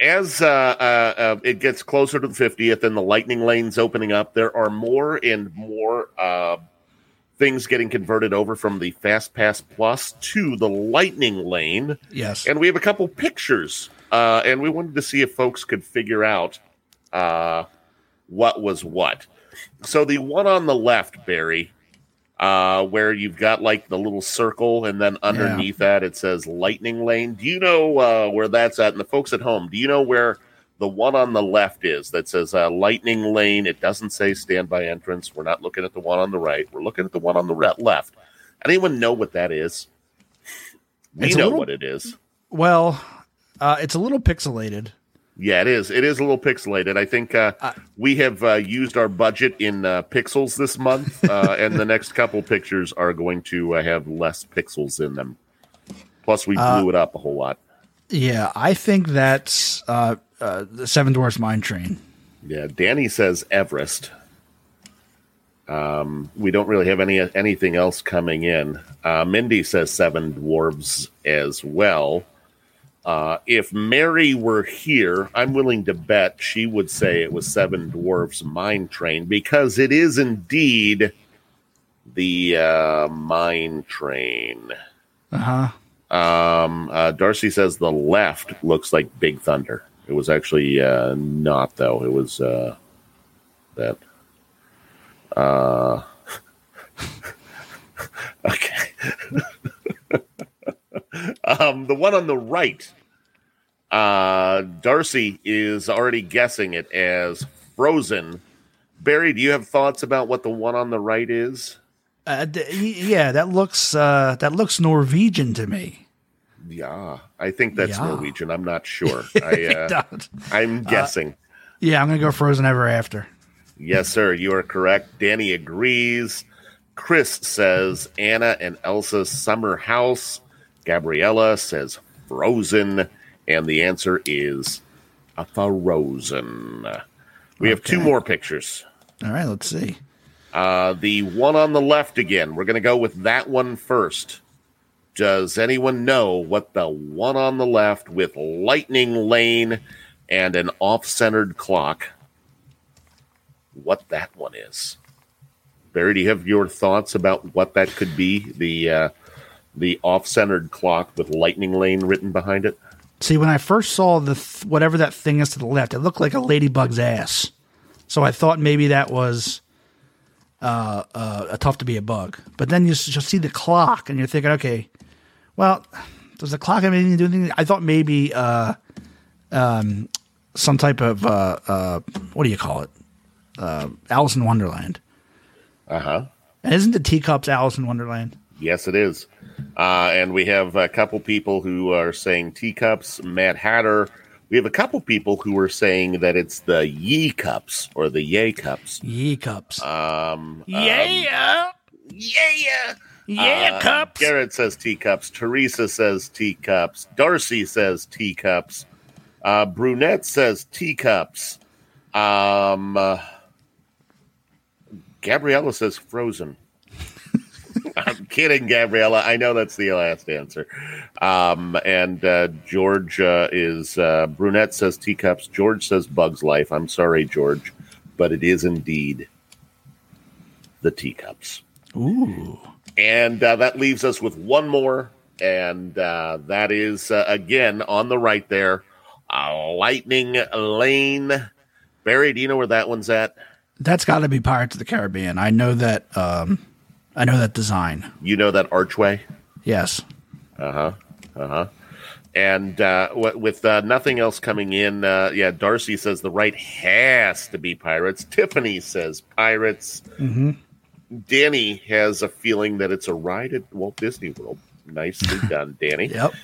as uh, uh, uh, it gets closer to the 50th and the lightning lanes opening up, there are more and more uh, things getting converted over from the Fast Pass Plus to the lightning lane. Yes. And we have a couple pictures, uh, and we wanted to see if folks could figure out uh, what was what. So the one on the left, Barry, uh, where you've got like the little circle, and then underneath that it says Lightning Lane. Do you know uh, where that's at? And the folks at home, do you know where the one on the left is that says uh, Lightning Lane? It doesn't say standby entrance. We're not looking at the one on the right. We're looking at the one on the re- left. Anyone know what that is? We It's know little- what it is. well, uh, it's a little pixelated. Yeah, it is. It is a little pixelated. I think uh, we have uh, used our budget in uh, pixels this month, (laughs) uh, and the next couple pictures are going to uh, have less pixels in them. Plus, we blew it up a whole lot. Yeah, I think that's uh, the Seven Dwarfs Mine Train. Yeah, Danny says Everest. Um, we don't really have any anything else coming in. Uh, Mindy says Seven Dwarves as well. Uh, if Mary were here, I'm willing to bet she would say it was Seven Dwarfs Mine Train because it is indeed the uh, mine train. Uh huh. Um, uh, Darcy says the left looks like Big Thunder. It was actually uh, not, though. It was uh, that. Uh, (laughs) okay. (laughs) um, the one on the right, uh, Darcy is already guessing it as Frozen. Barry, do you have thoughts about what the one on the right is? Uh, d- yeah, that looks uh, that looks Norwegian to me. Yeah, I think that's Yeah. Norwegian. I'm not (laughs) sure. I, It uh. I'm guessing. Yeah, I'm gonna go Frozen Ever After. Yes, sir. You are correct. Danny agrees. Chris says Anna and Elsa's summer house. Gabriella says Frozen. And the answer is a Frozen. We have two more pictures. All right, let's see. Uh, the one on the left again. We're going to go with that one first. Does anyone know what the one on the left with lightning lane and an off centered clock, what that one is? Barry, do you have your thoughts about what that could be? The uh, the off centered clock with lightning lane written behind it? See, when I first saw the th- whatever that thing is to the left, it looked like a ladybug's ass. So I thought maybe that was uh, uh, a tough to be a bug. But then you just see the clock, and you're thinking, okay, well, does the clock have anything to do with anything? I thought maybe uh, um, some type of uh, uh, what do you call it? Uh, Alice in Wonderland. Uh huh. And isn't the teacups Alice in Wonderland? Yes, it is. Uh, and we have a couple people who are saying teacups, Mad Hatter. We have a couple people who are saying that it's the ye cups or the Yay cups. Ye cups. Um, yeah. yeah. Yeah, Uh, cups. Garrett says teacups. Teresa says teacups. Darcy says teacups. Uh, Brunette says teacups. Um, uh, Gabriella says frozen. (laughs) I'm kidding, Gabriella. I know that's the last answer. Um, and uh, George uh, is uh, Brunette says teacups. George says Bugs Life. I'm sorry, George, but it is indeed the teacups. Ooh. And uh, that leaves us with one more, and uh, that is uh, again on the right there, uh, Lightning Lane. Barry, do you know where that one's at? That's got to be Pirates of the Caribbean. I know that. Um, I know that design. You know that archway? Yes. Uh huh. Uh huh. And uh, w- with uh, nothing else coming in, uh, yeah, Darcy says the right has to be pirates. Tiffany says pirates. Mm-hmm. Danny has a feeling that it's a ride at Walt Disney World. Nicely (laughs) done, Danny. Yep.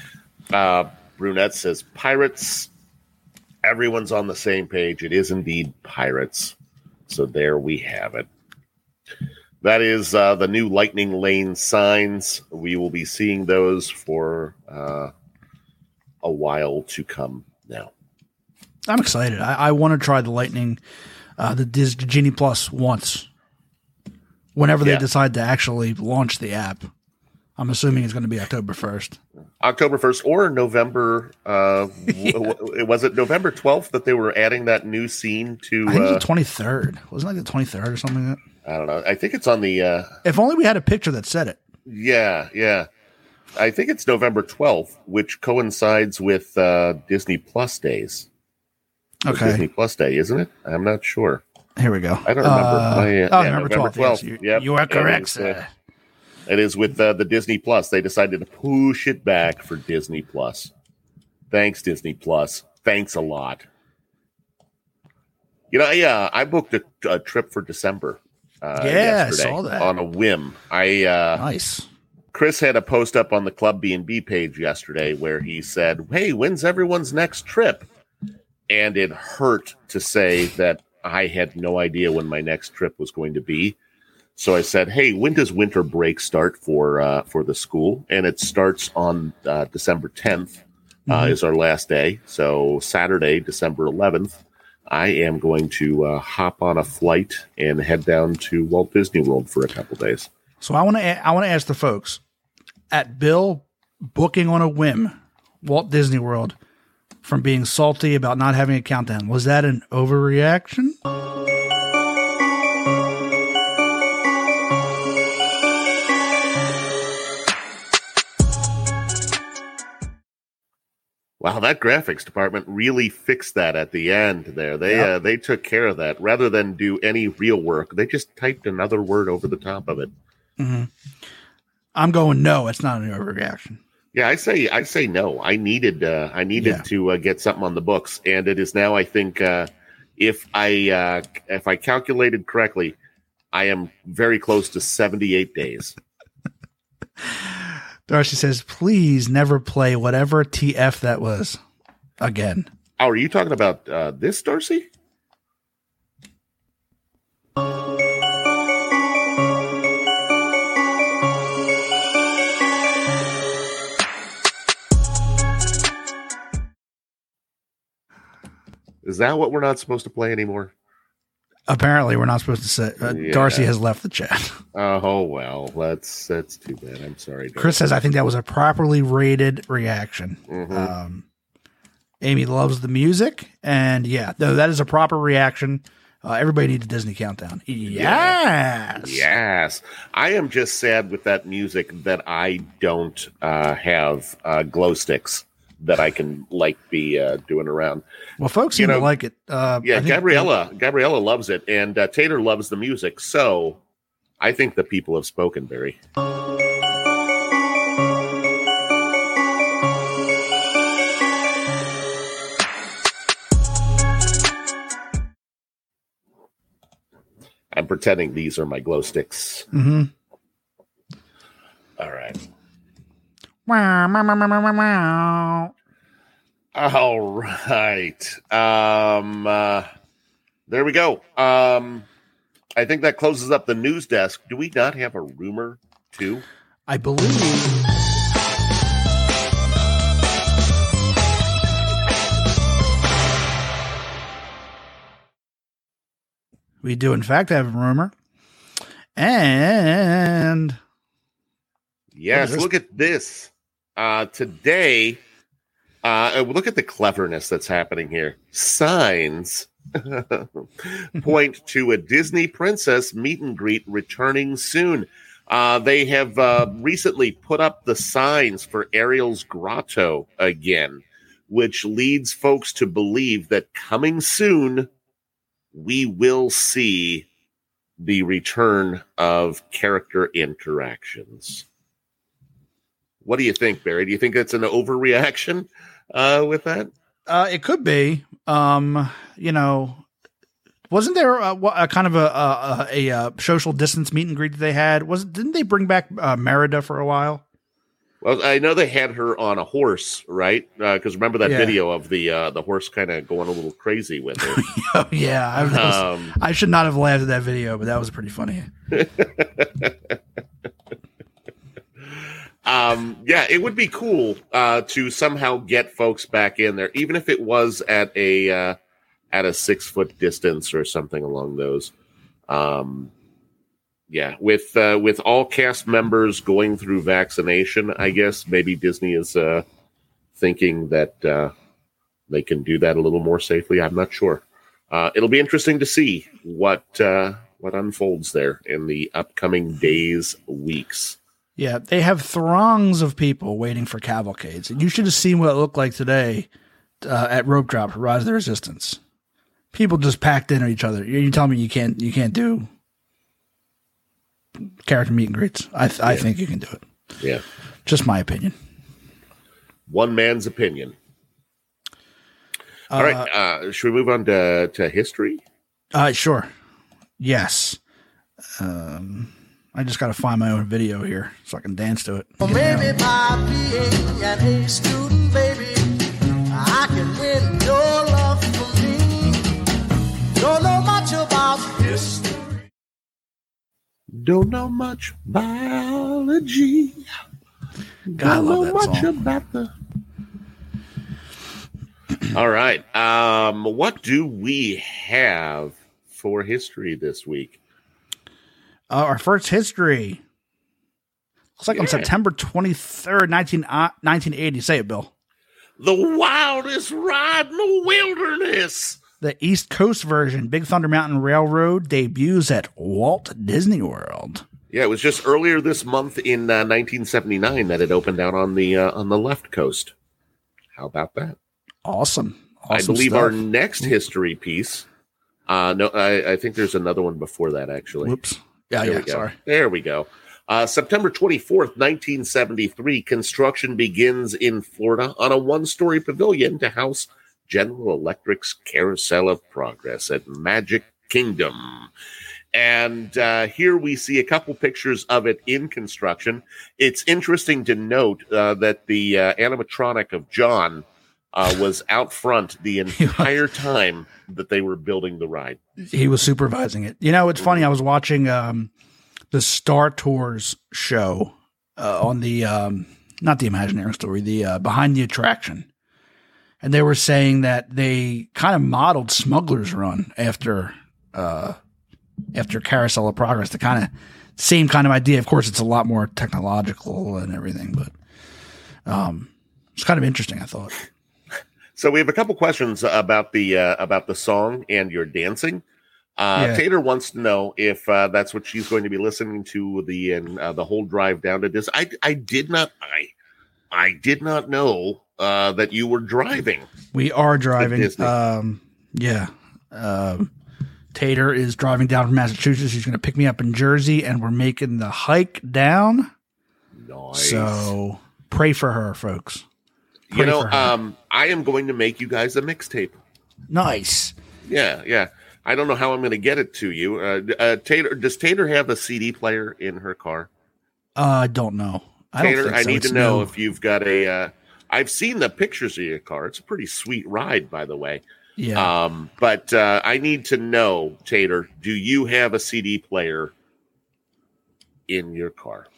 Uh, Brunette says pirates. Everyone's on the same page. It is indeed pirates. So there we have it. That is uh, the new Lightning Lane signs. We will be seeing those for uh, a while to come now. I'm excited. I, I want to try the Lightning, uh, the Disney Genie Plus once. Whenever Yeah. they decide to actually launch the app, I'm assuming it's going to be October 1st. October 1st or November. Uh, (laughs) w- w- was it November 12th that they were adding that new scene to? I think Uh, the 23rd. Wasn't it like the 23rd or something like that? I don't know. I think it's on the. Uh, If only we had a picture that said it. yeah, yeah. I think it's November 12th, which coincides with uh, Disney Plus days. Okay. Disney Plus Day, isn't it? I'm not sure. Here we go. I don't remember. Uh, oh, yeah, November November 12th. yes. You, Yep. you are It correct, is, sir. uh, It is with uh, the Disney Plus. They decided to push it back for Disney Plus. Thanks, Disney Plus. Thanks a lot. You know, yeah, I booked a, a trip for December. Uh, Yeah, I yesterday saw that. on a whim. I uh, nice. Chris had a post up on the Club B and B page yesterday where he said, "Hey, when's everyone's next trip?" And it hurt to say that I had no idea when my next trip was going to be. So I said, "Hey, when does winter break start for uh, for the school?" And it starts on uh, December 10th. Uh, Mhm. is our last day. So Saturday, December 11th, I am going to uh, hop on a flight and head down to Walt Disney World for a couple days. So I want to I want to ask the folks at Bill booking on a whim Walt Disney World from being salty about not having a countdown. Was that an overreaction? Wow, that graphics department really fixed that at the end there. They Yep. uh, they took care of that rather than do any real work. They just typed another word over the top of it. hmm I'm going no. It's not an overreaction. Yeah, I say I say no. I needed uh, I needed Yeah. to uh, get something on the books, and it is now. I think uh, if I uh, if I calculated correctly, I am very close to seventy eight days. (laughs) Darcy says, "Please never play whatever TF that was again." Oh, are you talking about uh, this, Darcy? Is that what we're not supposed to play anymore? Apparently, we're not supposed to say. Uh, Yeah. Darcy has left the chat. (laughs) Oh well, that's that's too bad. I'm sorry. Darcy. Chris says, "I think that was a properly rated reaction." Mhm. Um, Amy loves the music, and yeah, no, that is a proper reaction. Uh, everybody needs a Disney countdown. Yes. Yes. I am just sad with that music that I don't uh, have uh, glow sticks that I can like be uh, doing around. Well, folks You know, like it. Uh, Yeah, Gabriella. Gabriella loves it, and uh, Tater loves the music. So I think the people have spoken, Barry. I'm pretending these are my glow sticks. Mhm. All right. Meow, meow, meow, meow. All right. Um uh, there we go. Um I think that closes up the news desk. Do we not have a rumor too? I believe. We do, in fact, have a rumor. And Yes, look at this. Uh today uh look at the cleverness that's happening here. Signs (laughs) point to a Disney princess meet and greet returning soon. Uh, they have uh, recently put up the signs for Ariel's Grotto again, which leads folks to believe that coming soon, we will see the return of character interactions. What do you think, Barry? Do you think that's an overreaction uh, with that? Uh, it could be. Um, you know, wasn't there a, a kind of a a, a, social distance meet and greet that they had? Was didn't they bring back uh, Merida for a while? Well, I know they had her on a horse, right? Because remember that Yeah. video of the uh, the horse kind of going a little crazy with her. (laughs) Oh yeah, I, was- um, I should not have laughed at that video, but that was pretty funny. (laughs) um, yeah, it would be cool uh, to somehow get folks back in there, even if it was at a uh, at a six foot distance or something along those. Um, yeah, with uh, with all cast members going through vaccination, I guess maybe Disney is uh, thinking that uh, they can do that a little more safely. I'm not sure. Uh, it'll be interesting to see what uh, what unfolds there in the upcoming days, weeks. Yeah, they have throngs of people waiting for cavalcades. And you should have seen what it looked like today uh, at Rope Drop, Rise of the Resistance. People just packed into each other. You, you tell me you can't you can't do character meet and greets. I th- I think you can do it. Yeah, Just my opinion. one man's opinion. All right, uh, should we move on to to history? Uh, sure. Yes. Um, I just got to find my own video here so I can dance to it. Maybe by being an A student, baby, I can win your love for me. Don't know much about history. Don't know much biology. God, I Don't love know that much song. about the. All right. Um, what do we have for history this week? Uh, our first history. Looks like on September 23rd, 19, uh, 1980. Say it, Bill. The wildest ride in the wilderness. The East Coast version, Big Thunder Mountain Railroad, debuts at Walt Disney World. Yeah, it was just earlier this month in uh, 1979 that it opened out on the uh, on the left coast. How about that? Awesome. I believe stuff. our next history piece. Uh, no, I, I think there's another one before that actually. Whoops. Yeah, There yeah, we go. sorry. There we go. Uh, September 24th, 1973, construction begins in Florida on a one story pavilion to house General Electric's Carousel of Progress at Magic Kingdom. And uh, here we see a couple pictures of it in construction. It's interesting to note uh, that the uh, animatronic of John uh, was out front the (laughs) entire time that they were building the ride. He was supervising it. You know, it's funny. I was watching um, the Star Tours show uh, on the um, not the Imagineering story, the uh, Behind the Attraction, and they were saying that they kind of modeled Smuggler's Run after uh, after Carousel of Progress. The kind of same kind of idea. Of course, it's a lot more technological and everything, but um, it's kind of interesting. I thought. So we have a couple questions about the uh, about the song and your dancing. Uh, Yeah. Tater wants to know if uh, that's what she's going to be listening to the and uh, the whole drive down to this. I I did not I I did not know uh, that you were driving. We are driving. Um, yeah. Um, Tater is driving down from Massachusetts. She's going to pick me up in Jersey, and we're making the hike down. Nice. So pray for her, folks. You know, um, I am going to make you guys a mixtape. Nice. Yeah, yeah. I don't know how I'm going to get it to you. Uh, uh, Tater, does Tater have a CD player in her car? Uh, I don't know. I don't think I so. need It's to know new. if you've got a. Uh, I've seen the pictures of your car. It's a pretty sweet ride, by the way. Yeah. Um, but uh, I need to know, Tater, do you have a CD player in your car?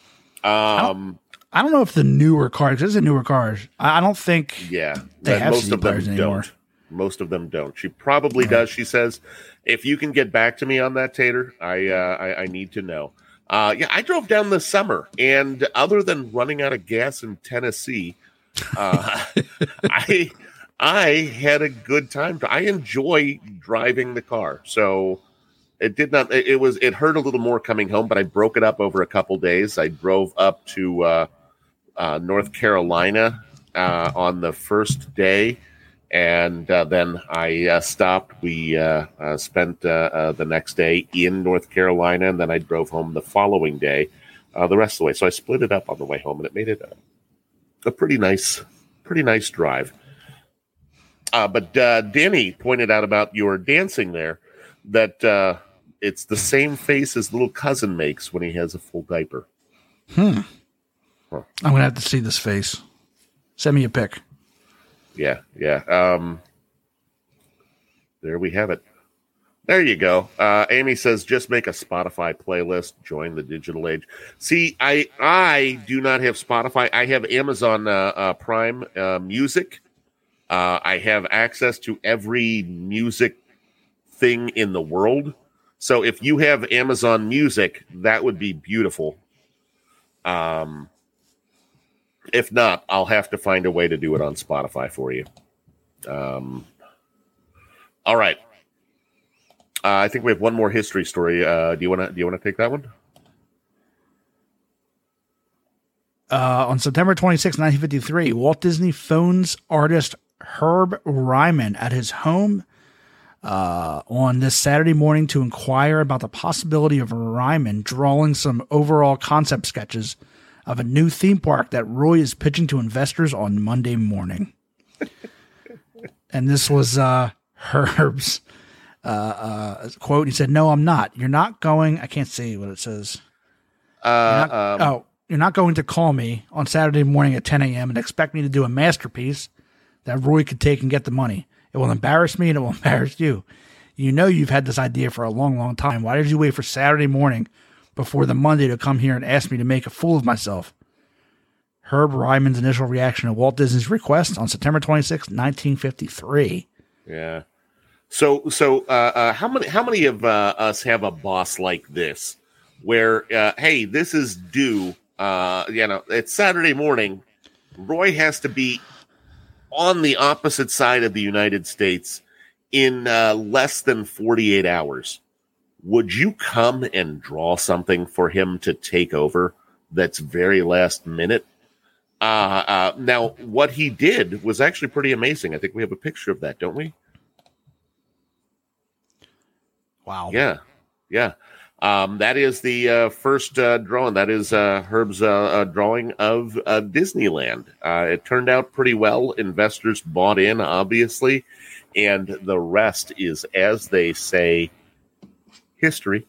Um, I don't know if the newer cars. This is a newer cars. I don't think. yeah, They have most CD of them players don't. anymore. Most of them don't. She probably does. She says, "If you can get back to me on that, Tater, I uh, I, I need to know." Uh, yeah, I drove down this summer, and other than running out of gas in Tennessee, uh, (laughs) I I had a good time. I enjoy driving the car, so it did not. It, it was it hurt a little more coming home, but I broke it up over a couple days. I drove up to uh, uh, North Carolina uh, on the first day, and uh, then I uh, stopped. We uh, uh, spent the next day in North Carolina, and then I drove home the following day, the rest of the way. So I split it up on the way home, and it made it a, a pretty nice, pretty nice drive. But Danny pointed out about your dancing there that it's the same face his little cousin makes when he has a full diaper. I'm gonna have to see this face. Send me a pic. Yeah, yeah. Um, there we have it. There you go. Uh, Amy says, just make a Spotify playlist. Join the digital age. See, I I do not have Spotify. I have Amazon uh, uh, Prime uh, Music. Uh, I have access to every music thing in the world. So if you have Amazon Music, that would be beautiful. Um, if not, I'll have to find a way to do it on Spotify for you. Um, all right. Uh, I think we have one more history story. Uh, do you want to? Do you want to take that one? Uh, on September 26, 1953, Walt Disney phones artist Herb Ryman at his home uh, on this Saturday morning to inquire about the possibility of Ryman drawing some overall concept sketches of a new theme park that Roy is pitching to investors on Monday morning. (laughs) and this was uh, Herb's uh, uh, quote. He said, "No, I'm not. You're not going. I can't see what it says. You're Uh, not- um, oh, you're not going to call me on Saturday morning at 10 a.m. and expect me to do a masterpiece that Roy could take and get the money. It will embarrass me and it will (laughs) embarrass you. You know you've had this idea for a long, long time. Why did you wait for Saturday morning before the Monday to come here and ask me to make a fool of myself?" Herb Ryman's initial reaction to Walt Disney's request on September 26, 1953. Yeah. So so uh, uh, how many how many of uh, us have a boss like this, where uh, hey, this is due. Uh, you know, it's Saturday morning. Roy has to be on the opposite side of the United States in uh, less than forty eight hours. Would you come and draw something for him to take over? That's very last minute. Uh, uh, now, what he did was actually pretty amazing. I think we have a picture of that, don't we? Wow. Yeah, yeah. Um, that is the uh, first uh, drawing. That is uh, Herb's uh, uh, drawing of uh, Disneyland. Uh, it turned out pretty well. Investors bought in, obviously, and the rest is, as they say, history.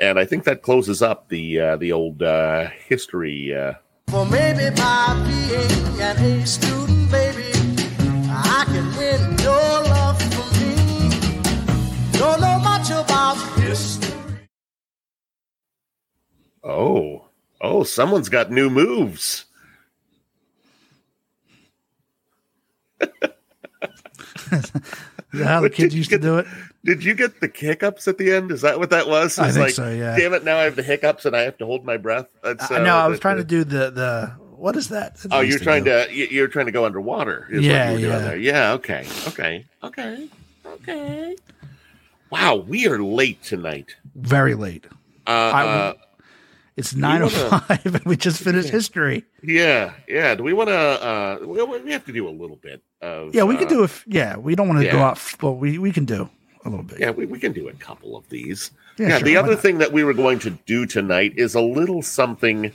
And I think that closes up the uh, the old uh, history. Uh, For maybe by being an A student, baby, I can win your love for me. Don't know much about history. oh, oh, someone's got new moves. Is that how the kids used to do it? Did you get the hiccups at the end? Is that what that was? I think like, so, yeah. Damn it! Now I have the hiccups and I have to hold my breath. That's, I uh, know. I was that- trying to do the the what is that? Oh, you're trying to you- you're trying to go underwater. Is Yeah, what you were doing yeah. there. Yeah. Okay. Okay. Okay. Okay. Wow, we are late tonight. very late. Uh, I- uh, It's nine oh wanna- five, (laughs) and we just finished history. yeah, yeah. Do we want to? Uh, we, we have to do a little bit of. Yeah, we could uh, do if yeah, we don't want to go yeah. out, but we we can do a little bit. Yeah, we, we can do a couple of these. Yeah, Yeah, sure, the other not? thing that we were going to do tonight is a little something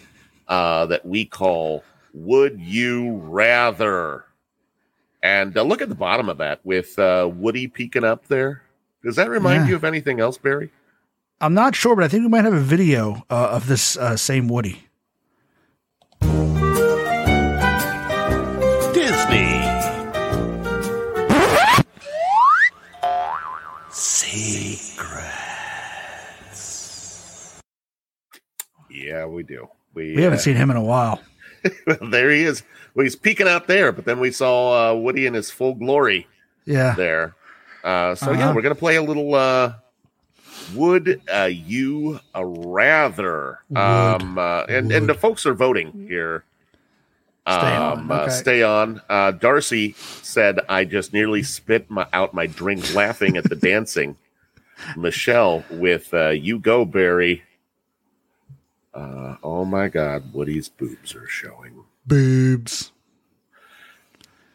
uh, that we call Would You Rather? And uh, look at the bottom of that with uh, Woody peeking up there. Does that remind Yeah. you of anything else, Barry? I'm not sure, but I think we might have a video uh, of this uh, same Woody. Yeah, we do. We, We haven't uh, seen him in a while. (laughs) there he is. Well, he's peeking out there, but then we saw uh, Woody in his full glory Yeah, there. Uh, so yeah, Uh-huh. we're gonna play a little. Uh, would uh, you uh, rather? Um, uh, and and the folks are voting here. Stay on, Um, uh, stay on. Uh, Darcy said, "I just nearly spit my, out my drink laughing at the dancing." (laughs) Michelle with uh, "You Go Barry." Uh, oh my God, Woody's boobs are showing. boobs.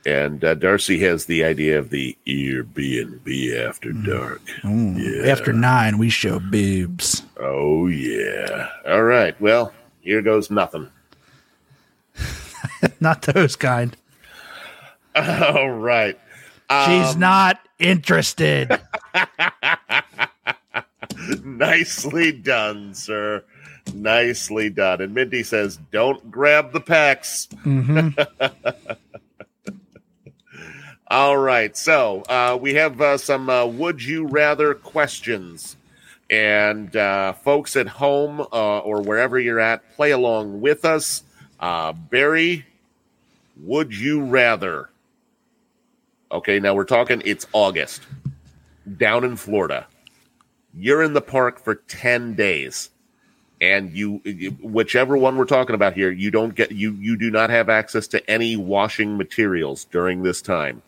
And uh, Darcy has the idea of the Airbnb after dark. Mm. After nine, we show boobs. Oh yeah. All right. Well, here goes nothing. (laughs) not those kind. (laughs) All right. She's Um, not interested. (laughs) nicely done, sir. Nicely done. And Mindy says, "Don't grab the packs." hmm (laughs) All right. So uh, we have uh, some uh, would you rather questions. And uh, folks at home uh, or wherever you're at, play along with us. Uh, Barry, would you rather? Okay, now we're talking, it's August down in Florida. You're in the park for 10 days. And you, whichever one we're talking about here, you don't get, you, you do not have access to any washing materials during this time.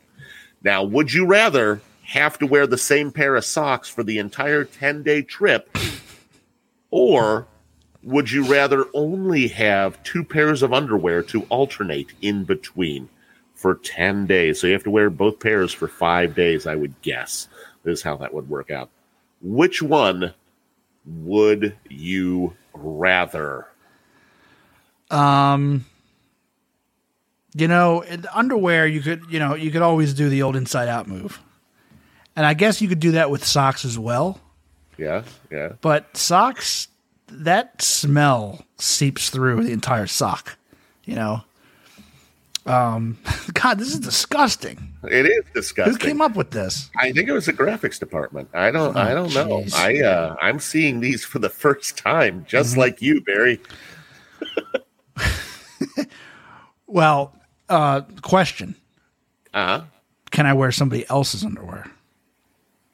Now, would you rather have to wear the same pair of socks for the entire 10 day trip? Or would you rather only have two pairs of underwear to alternate in between for 10 days? So you have to wear both pairs for five days, I would guess, This is how that would work out. Which one would you rather? Um, you know, in underwear, you could, you know, you could always do the old inside out move. And I guess you could do that with socks as well. Yeah, yeah. But socks, that smell seeps through the entire sock, you know? Um, (laughs) God, this is disgusting. It is disgusting. Who came up with this? I think it was the graphics department. I don't. I don't know. I uh, I'm seeing these for the first time, just Mm-hmm. like you, Barry. (laughs) Well, uh, question Uh huh. Can I wear somebody else's underwear?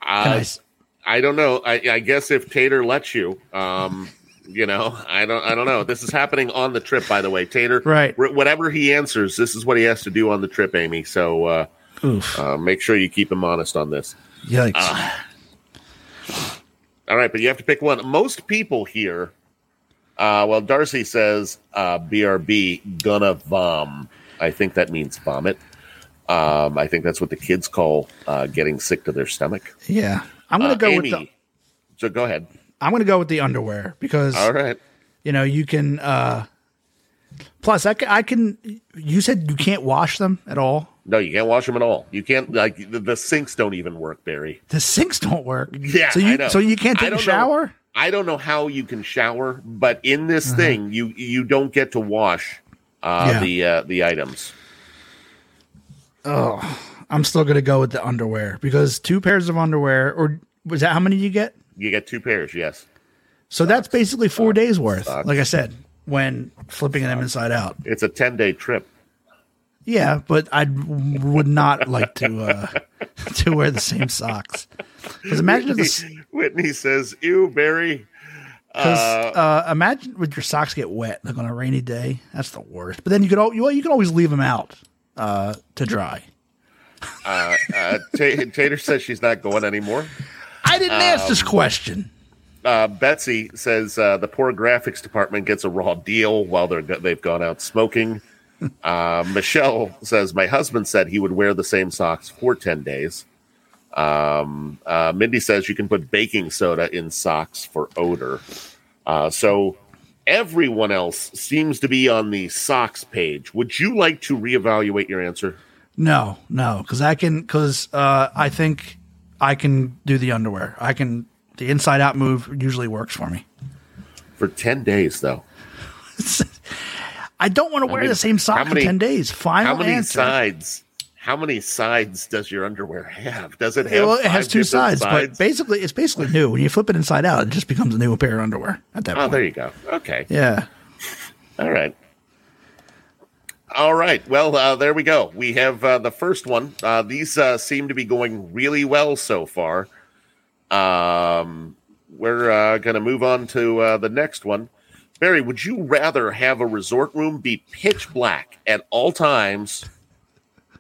I Uh, s- I don't know. I, I guess if Tater lets you, um, you know, I don't. I don't know. This is happening on the trip, by the way. Tater, Right. wh- Whatever he answers, this is what he has to do on the trip, Amy. So uh, uh, make sure you keep him honest on this. Yikes. uh, All right, but you have to pick one. Most people here, uh, well, Darcy says uh, BRB gonna vom. I think that means vomit. Um, I think that's what the kids call uh, getting sick to their stomach. yeah. I'm going to Uh, go Amy, with the. So go ahead. I'm going to go with the underwear because All right. you know you can. uh Plus, I can, I can. You said you can't wash them at all. No, you can't wash them at all. You can't like the, the sinks don't even work, Barry. The sinks don't work. Yeah, So you so you can't take a don't know- shower. I don't know how you can shower, but in this Uh-huh. thing, you you don't get to wash uh, Yeah. the uh, the items. Oh, I'm still going to go with the underwear because two pairs of underwear, or was that how many you get? You get two pairs, yes. So that's basically four days worth. Socks. Like I said, when flipping them inside out. It's a ten day trip. Yeah, but I would not like to uh, (laughs) to wear the same socks. Because imagine if this, Whitney says, "Ew, Barry." because uh, imagine with your socks get wet like on a rainy day. That's the worst. But then you could you, you can always leave them out uh, to dry. Uh, Ta- Tater says she's not going anymore. I didn't ask this Um, question. Uh, Betsy says uh, the poor graphics department gets a raw deal while they're they've gone out smoking. (laughs) Uh, Michelle says my husband said he would wear the same socks for ten days. Um, uh, Mindy says you can put baking soda in socks for odor. Uh, so everyone else seems to be on the socks page. Would you like to reevaluate your answer? No, no, because I can because uh, I think I can do the underwear. I can the inside out move usually works for me. For 10 days, though. (laughs) I don't want to wear mean, the same sock how for ten days. Final How many answer. sides? How many sides does your underwear have? Does it have? Well, it has two different sides, but basically, it's basically new. When you flip it inside out, it just becomes a new pair of underwear at that oh, point. there you go. Okay. Yeah. All right. All right. Well, uh, there we go. We have uh, the first one. Uh, these uh, seem to be going really well so far. Um, we're uh, going to move on to uh, the next one. Barry, would you rather have a resort room be pitch black at all times,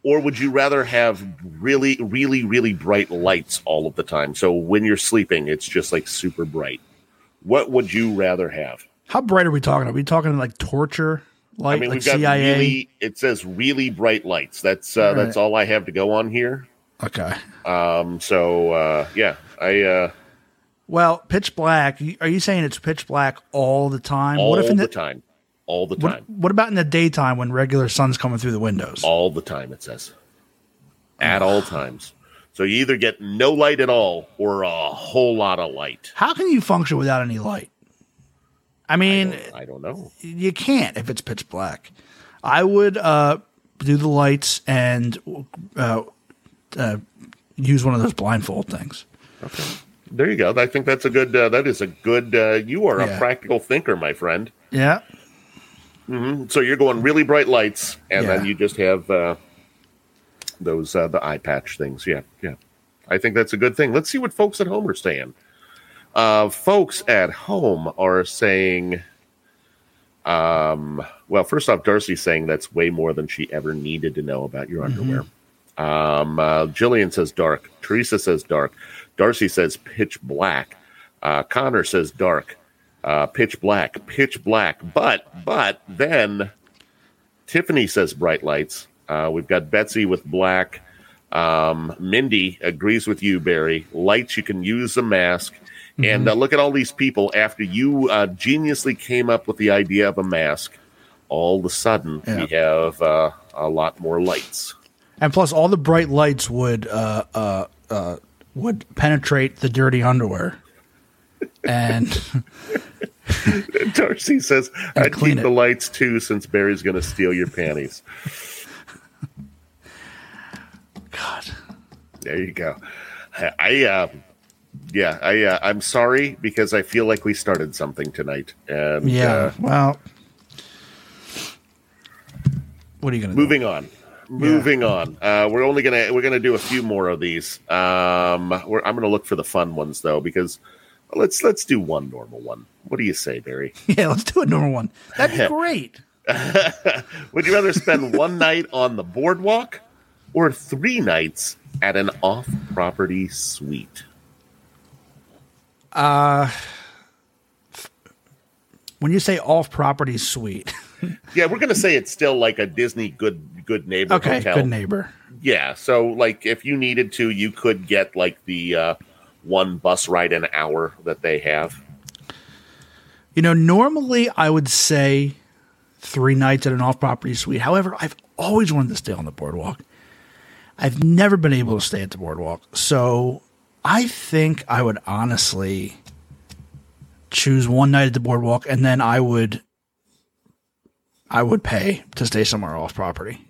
or would you rather have really, really, really bright lights all of the time? So when you're sleeping, it's just like super bright. What would you rather have? How bright are we talking? Are we talking like torture light, I mean, like we've got CIA? really. It says really bright lights. That's uh, that's all I have to go on here. okay. Um, so uh, yeah, I uh, Well, pitch black. Are you saying it's pitch black all the time? all what if in the, the, time, all the what, time, what about in the daytime when regular sun's coming through the windows? all the time. It says at all (sighs) times. So you either get no light at all or a whole lot of light. How can you function without any light? I mean, I don't know. you can't if it's pitch black. I would uh, do the lights and uh, uh, use one of those blindfold things. Okay. There you go. I think that's a good. Uh, that is a good. Uh, you are Yeah. a practical thinker, my friend. Yeah. So you're going really bright lights, and then you just have uh, those uh, the eye patch things. Yeah, yeah. I think that's a good thing. Let's see what folks at home are saying. Uh, folks at home are saying, um, well, first off, Darcy's saying that's way more than she ever needed to know about your underwear. Um, uh, Jillian says dark. Teresa says dark. Darcy says pitch black. Uh, Connor says dark. Uh, pitch black. Pitch black. But but then Tiffany says bright lights. Uh, we've got Betsy with black. Um, Mindy agrees with you, Barry. Lights, you can use a mask. And uh, look at all these people. After you uh, geniusly came up with the idea of a mask, all of a sudden we have uh, a lot more lights. And plus, all the bright lights would uh, uh, uh, would penetrate the dirty underwear. And (laughs) Darcy says, I'd clean keep it. the lights too, since Barry's going to steal your panties. (laughs) God, There you go. I, uh, yeah, I, uh, I'm sorry because I feel like we started something tonight. And yeah. uh, well, what are you gonna do? moving on. Moving on. Uh, we're only gonna we're gonna do a few more of these. Um, we're, I'm gonna look for the fun ones though because let's let's do one normal one. What do you say, Barry? (laughs) Yeah, let's do a normal one. That'd be (laughs) great. (laughs) Would you rather spend one night on the boardwalk or three nights at an off-property suite? When you say off property suite, (laughs) Yeah, we're gonna say it's still like a Disney good good neighbor okay, hotel. good neighbor. Yeah, so like if you needed to, you could get like the uh, one bus ride an hour that they have. You know, normally I would say three nights at an off property suite. However, I've always wanted to stay on the boardwalk. I've never been able to stay at the boardwalk. So I think I would honestly choose one night at the boardwalk and then I would I would pay to stay somewhere off property.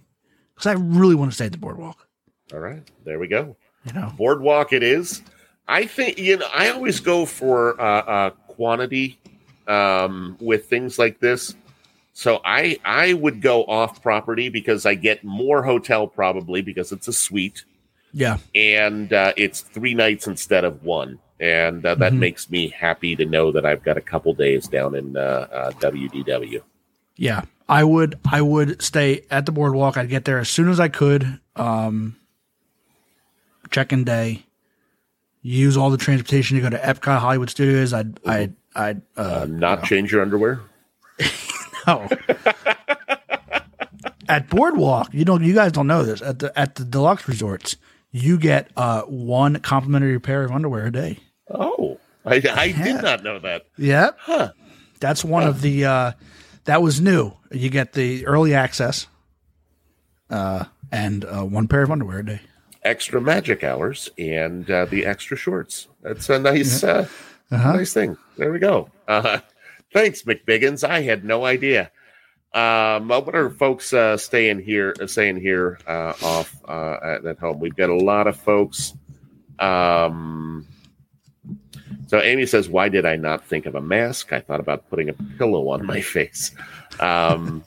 Because I really want to stay at the boardwalk. All right, there we go. You know. Boardwalk, it is. I think you know. I always go for uh, uh, quantity um, with things like this. So I I would go off property because I get more hotel probably because it's a suite Yeah. and uh, it's three nights instead of one, and uh, that makes me happy to know that I've got a couple days down in uh, uh, WDW. Yeah, I would. I would stay at the boardwalk. I'd get there as soon as I could. Um, check-in day. Use all the transportation to go to Epcot Hollywood Studios. I'd. I'd. I'd. Uh, Uh, not change your underwear. (laughs) no. at boardwalk, you don't. You guys don't know this. At the at the deluxe resorts, you get uh one complimentary pair of underwear a day. Oh, I, I did not know that. Yeah. Huh. That's one of the uh that was new. You get the early access uh and uh one pair of underwear a day. extra magic hours and uh, the extra shorts. That's a nice, uh, nice thing. There we go. Uh, thanks, McBiggins. I had no idea. Um, what are folks uh, staying here, uh, saying here uh, off uh, at, at home? We've got a lot of folks. Um, so Amy says, "Why did I not think of a mask? I thought about putting a pillow on my (laughs) face." Um,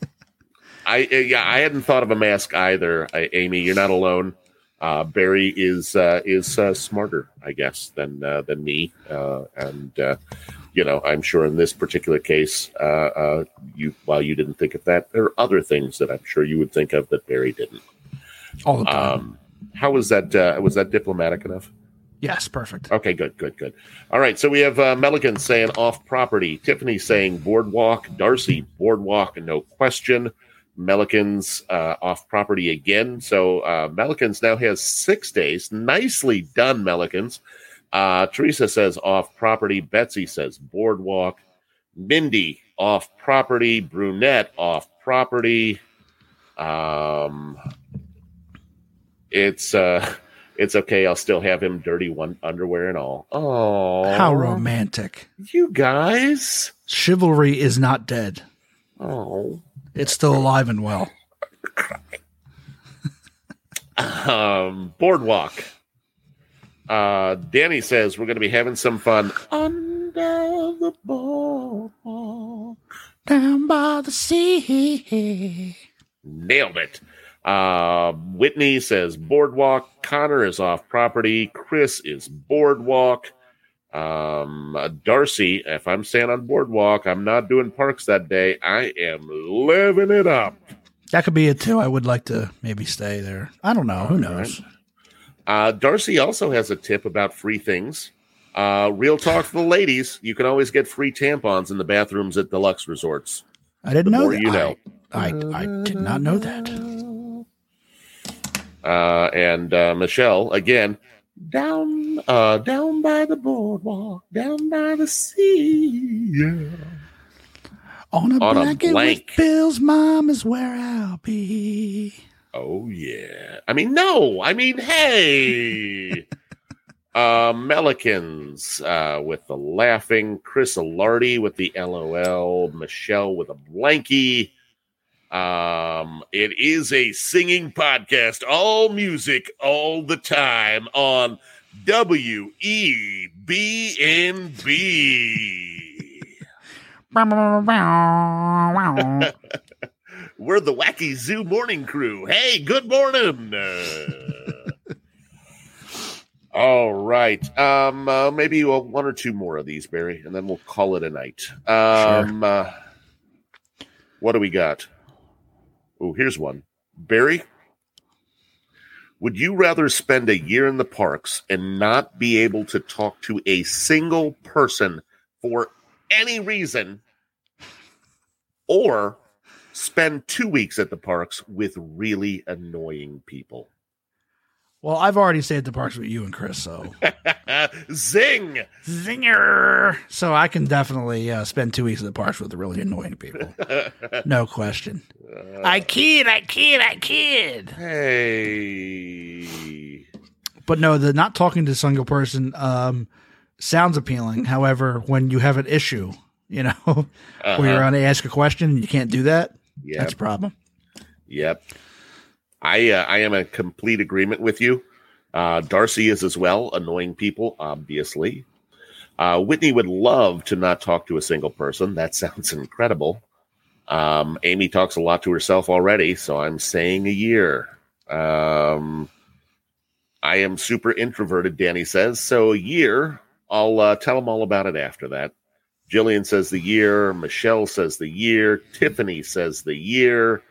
I uh, yeah, I hadn't thought of a mask either. Uh, Amy, you're not alone. Uh, Barry is uh, is uh, smarter, I guess, than uh, than me, and you know, I'm sure in this particular case, uh, uh, you while you didn't think of that, there are other things that I'm sure you would think of that Barry didn't. All the time. Um, how was that? Uh, was that diplomatic enough? yes, perfect. Okay, good, good, good. All right, so we have uh, Milligan saying off property, Tiffany saying boardwalk, Darcy boardwalk, no question. Melikins uh, off property again. So uh, Melikins now has six days. Nicely done, Melikins. Uh, Teresa says off property. Betsy says boardwalk. Mindy off property. Brunette off property. Um, it's uh, it's okay. I'll still have him dirty one underwear and all. Oh, How romantic. you guys. Chivalry is not dead. Oh. It's still alive and well. (laughs) Um, boardwalk. Uh, Danny says we're going to be having some fun under the boardwalk. Down by the sea. Nailed it. Uh, Whitney says boardwalk. Connor is off property. Chris is boardwalk. Um, Darcy, if I'm staying on boardwalk, I'm not doing parks that day. I am living it up. That could be it too. I would like to maybe stay there. I don't know. Who knows? Uh, Darcy also has a tip about free things. Uh, real talk for the ladies. You can always get free tampons in the bathrooms at deluxe resorts. I didn't The know more that. you know. I, I, I did not know that. Uh, and uh, Michelle again down uh, down by the boardwalk, down by the sea. Yeah. On a On a blanket blank. with Bill's mom is where I'll be. Oh yeah. I mean, no. I mean, hey. (laughs) uh Melikins uh with the laughing, Chris Alardi with the LOL, Michelle with a blankie. Um, it is a singing podcast, all music all the time on W E B N B. (laughs) We're the Wacky Zoo Morning Crew. Hey, good morning. Uh, (laughs) all right. Um, uh, maybe uh, one or two more of these, Barry, and then we'll call it a night. Um, uh, what do we got? Oh, here's one. Barry, would you rather spend a year in the parks and not be able to talk to a single person for any reason, or spend two weeks at the parks with really annoying people? Well, I've already stayed at the parks with you and Chris, so (laughs) Zing! zinger. So I can definitely uh, spend two weeks at the parks with the really annoying people. (laughs) No question. I kid, I kid, I kid. Hey. But no, the not talking to a single person um, sounds appealing. However, when you have an issue, you know, (laughs) where you're Uh-huh. on to ask a question and you can't do that, Yep. that's a problem. Yep. I uh, I am in complete agreement with you. Uh, Darcy is as well. Annoying people, obviously. Uh, Whitney would love to not talk to a single person. That (laughs) sounds incredible. Um, Amy talks a lot to herself already, so I'm saying a year. Um, I am super introverted, Danny says. So a year. I'll uh, tell them all about it after that. Jillian says the year. Michelle says the year. Tiffany says the year.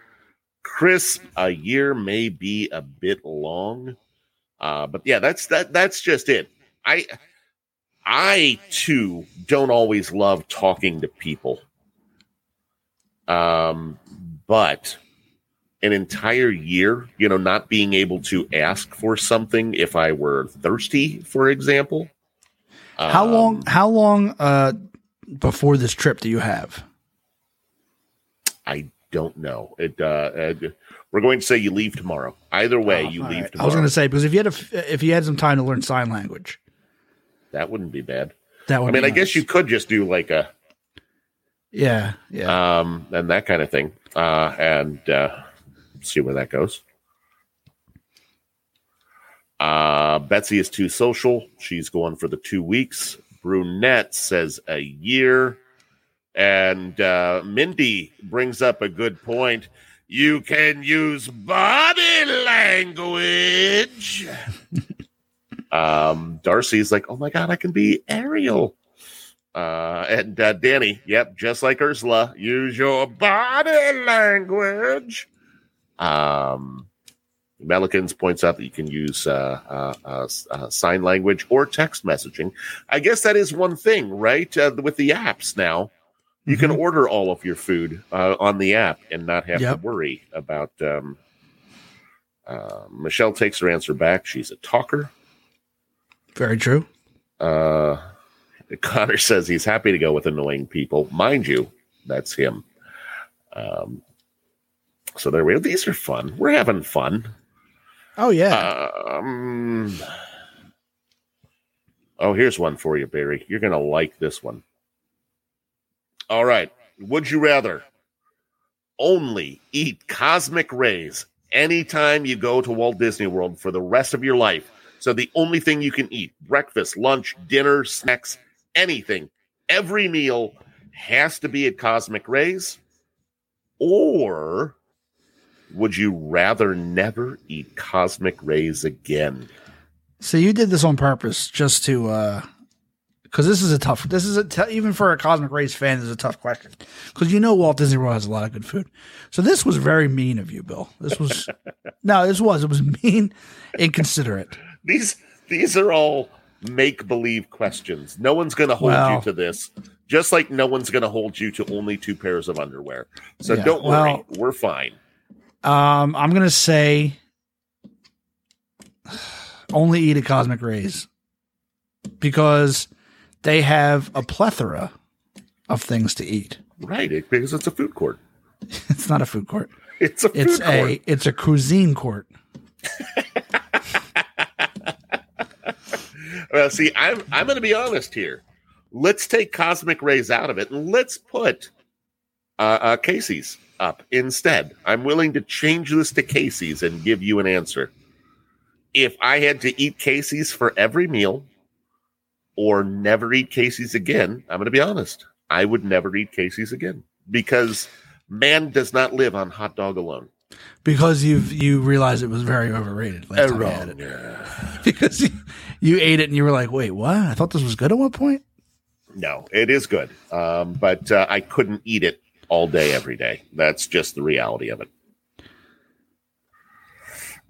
Chris, a year may be a bit long, uh, but yeah, that's that. That's just it. I, I too don't always love talking to people. Um, but an entire year, you know, not being able to ask for something if I were thirsty, for example. How Um, long? How long uh, before this trip do you have? I don't know. It. Uh, uh, we're going to say you leave tomorrow. Either way, Oh, you leave right. I was going to say because if you had a, if you had some time to learn sign language, that wouldn't be bad. that would. I mean, I guess you could just do like a Yeah, yeah. um and that kind of thing, uh, and uh, see where that goes. Uh, Betsy is too social. She's going for the two weeks. Brunette says a year. And uh, Mindy brings up a good point. You can use body language. (laughs) um, Darcy's like, oh my God, I can be Ariel. Uh, and uh, Danny, yep, just like Ursula, use your body language. Um, Melikins points out that you can use uh, uh, uh, uh, sign language or text messaging. I guess that is one thing, right? Uh, with the apps now, you can order all of your food uh, on the app and not have Yep. to worry about. Um, uh, Michelle takes her answer back. She's a talker. Very true. Uh, (laughs) Connor says he's happy to go with annoying people. Mind you, that's him. Um, so there we go. These are fun. We're having fun. Oh yeah. Um, oh, here's one for you, Barry. You're to like this one. All right. Would you rather only eat cosmic rays anytime you go to Walt Disney World for the rest of your life. So the only thing you can eat breakfast, lunch, dinner, snacks, anything, every meal has to be at Cosmic Rays? Or would you rather never eat Cosmic Rays again? So you did this on purpose just to, uh, because this is a tough. This is a t- even for a Cosmic Rays fan, this is a tough question because you know Walt Disney World has a lot of good food. So this was very mean of you, Bill. This was (laughs) no, this was it was mean, inconsiderate. These these are all make believe questions. No one's going to hold Well- you to this. Just like no one's going to hold you to only two pairs of underwear. So Yeah, don't worry, well- we're fine. Um, I'm gonna say only eat at Cosmic Rays because they have a plethora of things to eat. Right, it, because it's a food court. (laughs) It's not a food court. It's a It's food court. a it's a cuisine court. (laughs) Well, see, I'm I'm going to be honest here. Let's take Cosmic Rays out of it and let's put uh, uh, Casey's up instead. I'm willing to change this to Casey's and give you an answer. If I had to eat Casey's for every meal or never eat Casey's again, I'm going to be honest. I would never eat Casey's again because man does not live on hot dog alone. Because you've you realized it was very overrated last time had it. Wrong. (laughs) Because you, you ate it and you were like, wait, what? I thought this was good at one point. No, it is good, um, but uh, I couldn't eat it all day, every day. That's just the reality of it.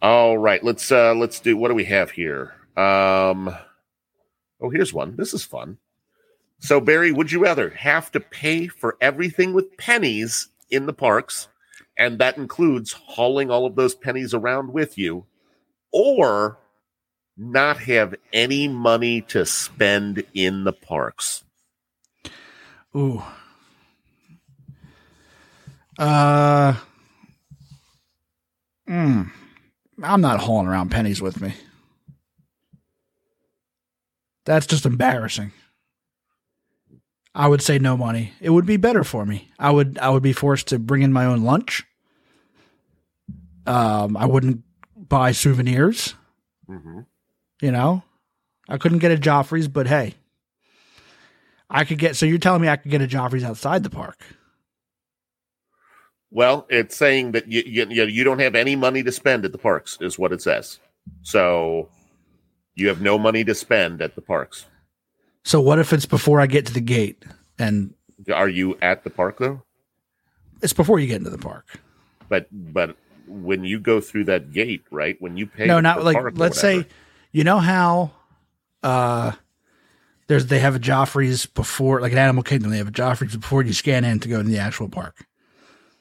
All right, let's uh, let's do. What do we have here? Um, oh, here's one. This is fun. So, Barry, would you rather have to pay for everything with pennies in the parks, and that includes hauling all of those pennies around with you, or not have any money to spend in the parks? Ooh. Uh. Mm, I'm not hauling around pennies with me. That's just embarrassing. I would say no money. It would be better for me. I would I would be forced to bring in my own lunch. Um, I wouldn't buy souvenirs. Mm-hmm. You know, I couldn't get a Joffrey's, but hey, I could get. So you're telling me I could get a Joffrey's outside the park? Well, it's saying that you, you you you don't have any money to spend at the parks, is what it says. So you have no money to spend at the parks. So what if it's before I get to the gate and Are you at the park though? it's before you get into the park? But but when you go through that gate, right? When you pay, no, not like let's say, you know how, uh, there's they have a Joffrey's before like an Animal Kingdom. They have a Joffrey's before you scan in to go to the actual park.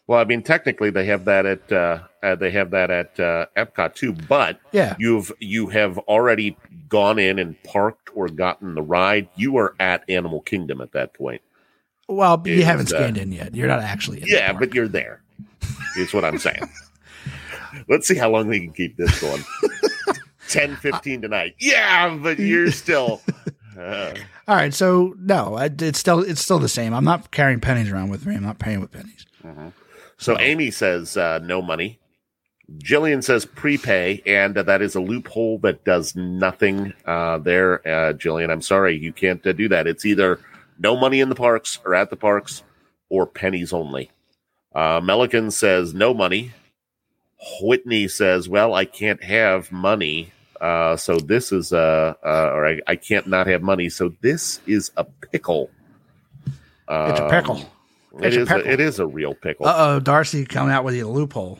Well, I mean, technically, they have that at uh, uh, they have that at uh, Epcot too. But Yeah. you've you have already gone in and parked or gotten the ride. You are at Animal Kingdom at that point. Well, you haven't uh, scanned in yet. You're not actually. Yeah, but you're there. Is what I'm saying. (laughs) Let's see how long we can keep this going. (laughs) 10, 15 tonight. Yeah, but you're still. Uh, (laughs) all right. So no, it's still it's still the same. I'm not carrying pennies around with me. I'm not paying with pennies. So Amy says uh, no money. Jillian says prepay, and uh, that is a loophole that does nothing uh, there. Uh, Jillian, I'm sorry, you can't uh, do that. It's either no money in the parks or at the parks, or pennies only. Uh, Melican says no money. Whitney says, "Well, I can't have money, uh, so this is a, uh, or I, I can't not have money, so this is a pickle." It's a Um, pickle. It is. A, it is a real pickle. Uh oh, Darcy coming out with a loophole.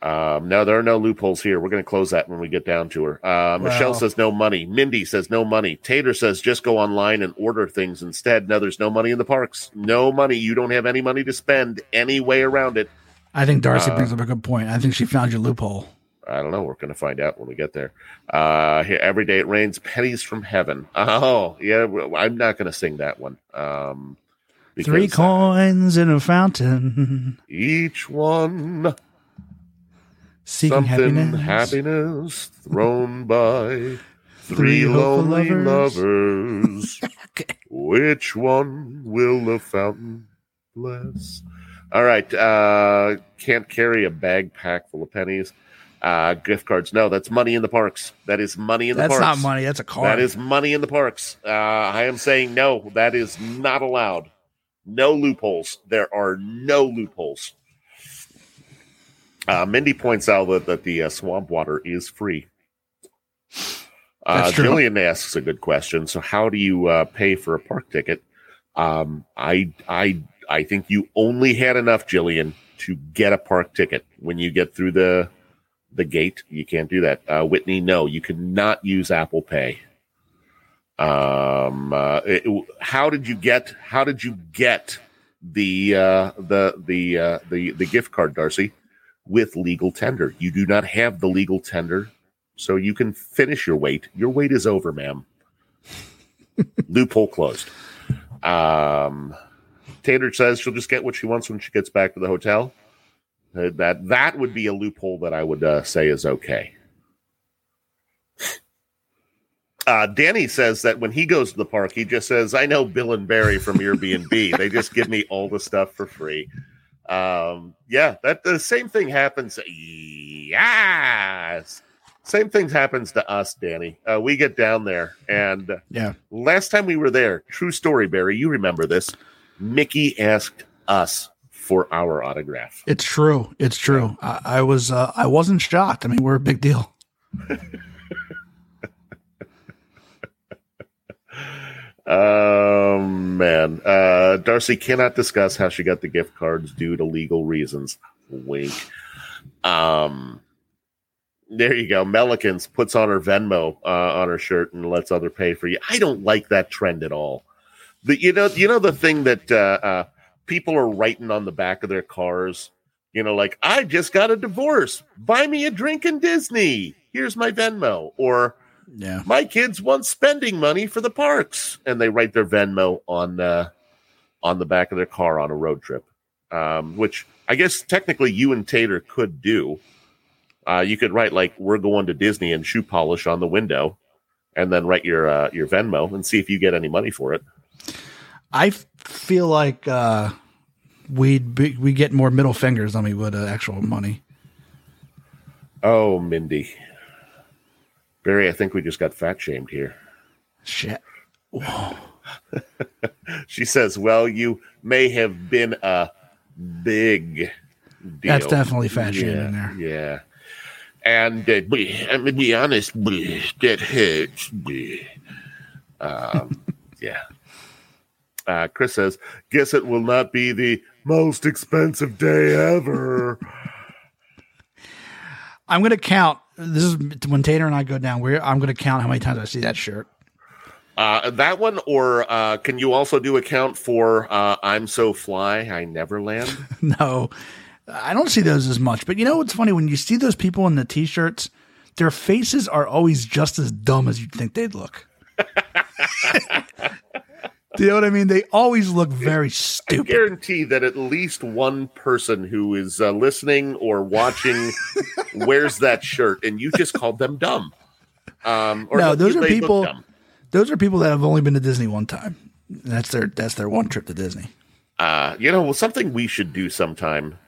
Um, no, there are no loopholes here. We're going to close that when we get down to her. Uh, Michelle says no money. Mindy says no money. Tater says just go online and order things instead. No, there's no money in the parks. No money. You don't have any money to spend any way around it. I think Darcy Uh, brings up a good point. I think she found your loophole. I don't know. We're going to find out when we get there. Uh, here, every day it rains pennies from heaven. (laughs) Oh, yeah. I'm not going to sing that one. Um, because, uh, coins in a fountain, each one seeking something happiness. happiness thrown by Three three lonely lovers. lovers. (laughs) Okay. Which one will the fountain bless? All right. Uh, can't carry a bag pack full of pennies. Uh, gift cards. No, that's money in the parks. That is money in the That's parks. That's not money. That's a car. That is money in the parks. Uh, I am saying no, that is not allowed. No loopholes. There are no loopholes. Uh, Mindy points out that, that the uh, swamp water is free. Uh, Jillian asks a good question. So, how do you uh, pay for a park ticket? Um, I, I, I think you only had enough, Jillian, to get a park ticket. When you get through the the gate, you can't do that. Uh, Whitney, no, you cannot use Apple Pay. Um, uh, it- how did you get? How did you get the uh, the the uh, the the gift card, Darcy? With legal tender, you do not have the legal tender, so you can finish your wait. Your wait is over, ma'am. (laughs) Loophole closed. Um, Taylor says she'll just get what she wants when she gets back to the hotel. Uh, that that would be a loophole that I would uh, say is okay. Uh, Danny says that when he goes to the park, he just says, "I know Bill and Barry from Airbnb. they just give me all the stuff for free." Um, yeah, that the same thing happens. Yes, same thing happens to us, Danny. Uh, we get down there, and yeah. last time we were there, true story, Barry. You remember this? Mickey asked us for our autograph. It's true. It's true. I, I was uh, I wasn't shocked. I mean, we're a big deal. (laughs) Oh man, uh, Darcy cannot discuss how she got the gift cards due to legal reasons. Wink. Um, there you go. Melikins puts on her Venmo uh, on her shirt and lets other pay for you. I don't like that trend at all. The you know you know the thing that uh, uh, people are writing on the back of their cars. You know, like I just got a divorce. Buy me a drink in Disney. Here's my Venmo. Or Yeah. my kids want spending money for the parks and they write their venmo on uh, on the back of their car on a road trip um, which i guess technically you and tater could do uh, you could write like we're going to disney and shoe polish on the window and then write your uh, your venmo and see if you get any money for it I feel like uh, we'd be, we get more middle fingers than we would uh, actual money. oh mindy barry i think we just got fat shamed here Shit. (laughs) she says well you may have been a big deal That's definitely fat yeah, shaming there. Yeah. And uh, but, I'm gonna be honest, but that hurts. but, Um, (laughs) yeah. Uh, Chris says, "Guess it will not be the most expensive day ever." I'm gonna count. This is when Tater and I go down. We're I'm gonna count how many times I see that shirt. uh, that one, or uh, can you also do a count for uh, "I'm So Fly, I Never Land"? (laughs) No, I don't see those as much. But you know what's funny? When you see those people in the t-shirts, their faces are always just as dumb as you'd think they'd look. (laughs) Do you know what I mean? They always look very stupid. I guarantee that at least one person who is uh, listening or watching (laughs) wears that shirt, and you just called them dumb. Um, or No, those are people- Those are people that have only been to Disney one time. That's their that's their one trip to Disney. Uh, you know, something we should do sometime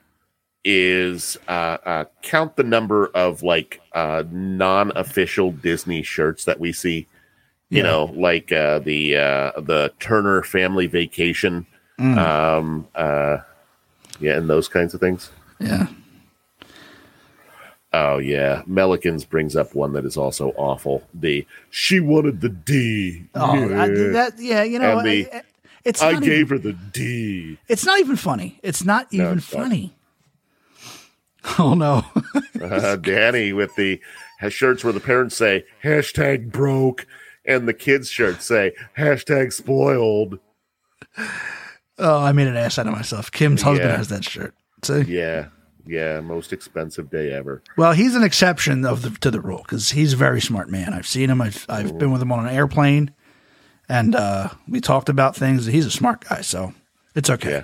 is uh, uh, count the number of like uh, non-official Disney shirts that we see. You Yeah. know, like uh, the uh, the Turner Family Vacation, Mm. um, uh, yeah, and those kinds of things. Yeah. Oh yeah, Melikins brings up one that is also awful. The she wanted the D. Oh, yeah. I, that yeah, you know, the, I- it's I gave even, her the D. it's not even funny. It's not No, even it's not. funny. (laughs) Oh no. (laughs) Uh, Danny with the has shirts where the parents say hashtag broke and the kids' shirts say hashtag spoiled. oh, I made an ass out of myself. Kim's husband Yeah. has that shirt. See? Yeah, yeah, most expensive day ever. Well, he's an exception of the to the rule because he's a very smart man. I've seen him. I've I've been with him on an airplane, and uh, we talked about things. He's a smart guy, so it's okay. Yeah.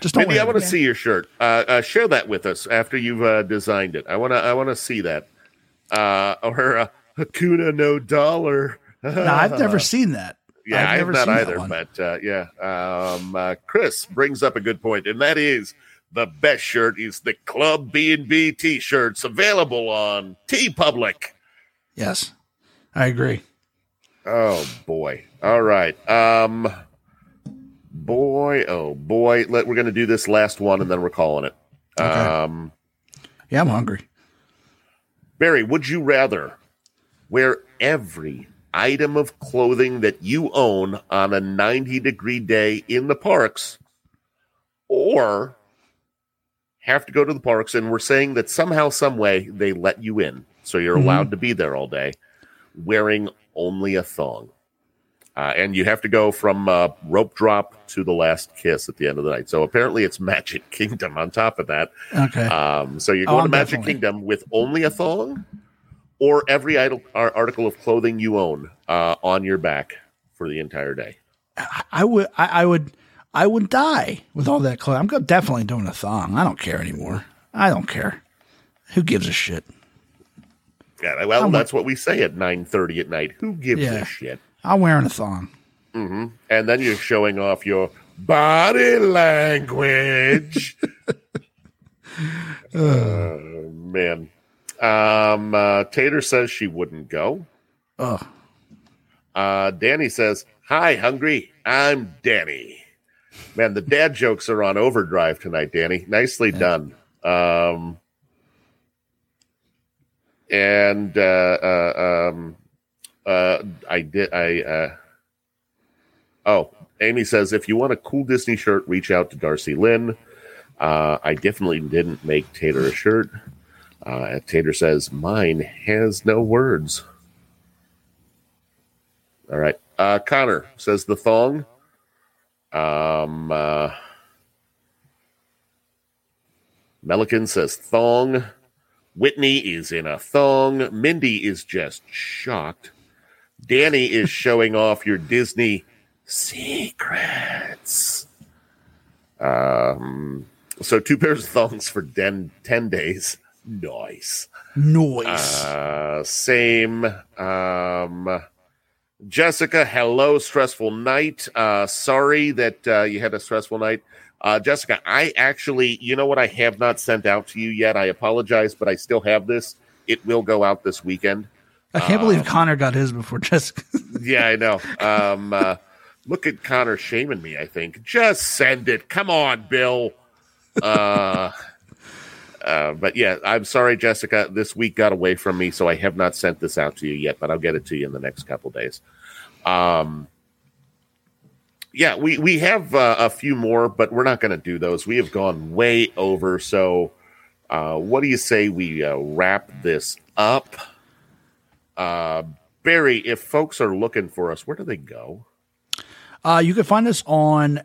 Just don't. Maybe I want to see your shirt. Uh, uh, share that with us after you've uh, designed it. I want to. I want to see that. Uh, or uh, Hakuna no dollar. No, I've never (laughs) seen that. Yeah, I've never not seen that either. But uh, yeah, um, uh, Chris brings up a good point, and that is the best shirt is the Club B&B t-shirts available on TeePublic. Yes, I agree. Oh boy. All right. Um boy, oh boy. Let we're gonna do this last one and then we're calling it. Okay. Um Yeah, I'm hungry. Barry, would you rather wear every item of clothing that you own on a 90 degree day in the parks or have to go to the parks and we're saying that somehow some way they let you in so you're Mhm. allowed to be there all day wearing only a thong. Uh, and you have to go from uh, rope drop to the last kiss at the end of the night. So apparently it's (laughs) magic kingdom on top of that. Okay. um, so you're Oh, going to Magic definitely- Kingdom with only a thong, or every article of clothing you own uh, on your back for the entire day. I would, I, I would, I would die with all that clothes. I'm definitely doing a thong. I don't care anymore. I don't care. Who gives a shit? Yeah, well, I'm- that's what we say at nine thirty at night. Who gives Yeah. a shit? I'm wearing a thong. hmm And then you're showing off your body language. oh, (laughs) man. Um, uh, Tater says she wouldn't go. Ugh. Uh, Danny says, Hi, hungry. I'm Danny. Man, the dad jokes are on overdrive tonight, Danny. Nicely done. Um, and uh, uh, um, uh, I did. I uh, oh, Amy says if you want a cool Disney shirt, reach out to Darcy Lynn. Uh, I definitely didn't make Tater a shirt. Uh, Tater says mine has no words. All right. Uh, Connor says the thong. Um, uh, Melican says thong. Whitney is in a thong. Mindy is just shocked. Danny is showing off your Disney secrets. Um, so two pairs of thongs for den, 10 days. Nice. Noise. Uh, same. Um, Jessica, hello, stressful night. Uh, sorry that uh, you had a stressful night. Uh, Jessica, I actually, you know what, I have not sent out to you yet. I apologize, but I still have this. It will go out this weekend. I can't believe Connor got his before Jessica. (laughs) Yeah, I know. Um, uh, look at Connor shaming me. I think just send it. Come on, Bill. Uh, uh, but yeah, I'm sorry, Jessica. This week got away from me, so I have not sent this out to you yet. But I'll get it to you in the next couple days. Um, yeah, we we have uh, a few more, but we're not going to do those. We have gone way over. So, uh, what do you say we uh, wrap this up? Uh, Barry, if folks are looking for us, where do they go? Uh, you can find us on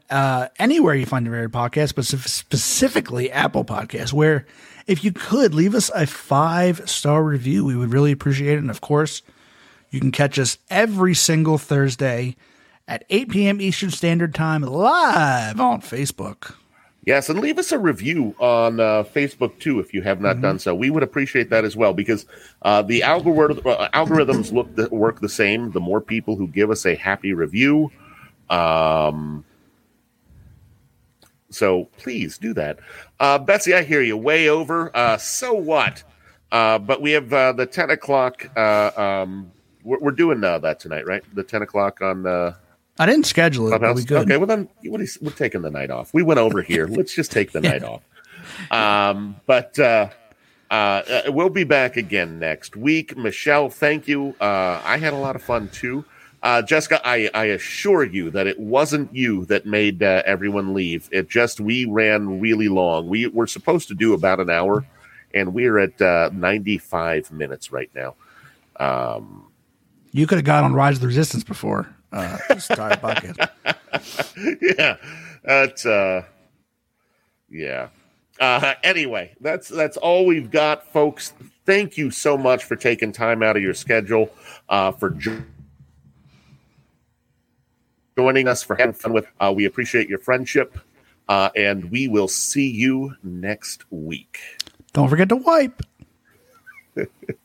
anywhere you find the very podcast, but specifically Apple Podcasts, where if you could leave us a five star review, we would really appreciate it. And of course, you can catch us every single Thursday at 8 p.m. Eastern Standard Time live on Facebook. Yes, and leave us a review on uh, Facebook too if you have not done so. We would appreciate that as well because uh, the algorithm uh, algorithms look the, work the same. The more people who give us a happy review, um, so please do that. Uh, Betsy, I hear you way over. Uh, so what? Uh, but we have uh, the ten o'clock. Uh, um, we're, we're doing uh, that tonight, right? The ten o'clock on. the. I didn't schedule it, but we could. Okay, well then what is, we're taking the night off. We went over here. Let's just take the (laughs) night off. Um, but uh, uh, uh, we'll be back again next week. Michelle, thank you. Uh, I had a lot of fun too. Uh, Jessica, I, I assure you that it wasn't you that made uh, everyone leave. It just we ran really long. We were supposed to do about an hour, and we're at uh, 95 minutes right now. Um, You could have got on Rise of the Resistance before uh, this entire podcast. (laughs) yeah, that's uh, yeah. Uh, anyway, that's that's all we've got, folks. Thank you so much for taking time out of your schedule uh, for jo- joining us for having fun with. Uh, we appreciate your friendship, uh, and we will see you next week. Don't forget to wipe. (laughs)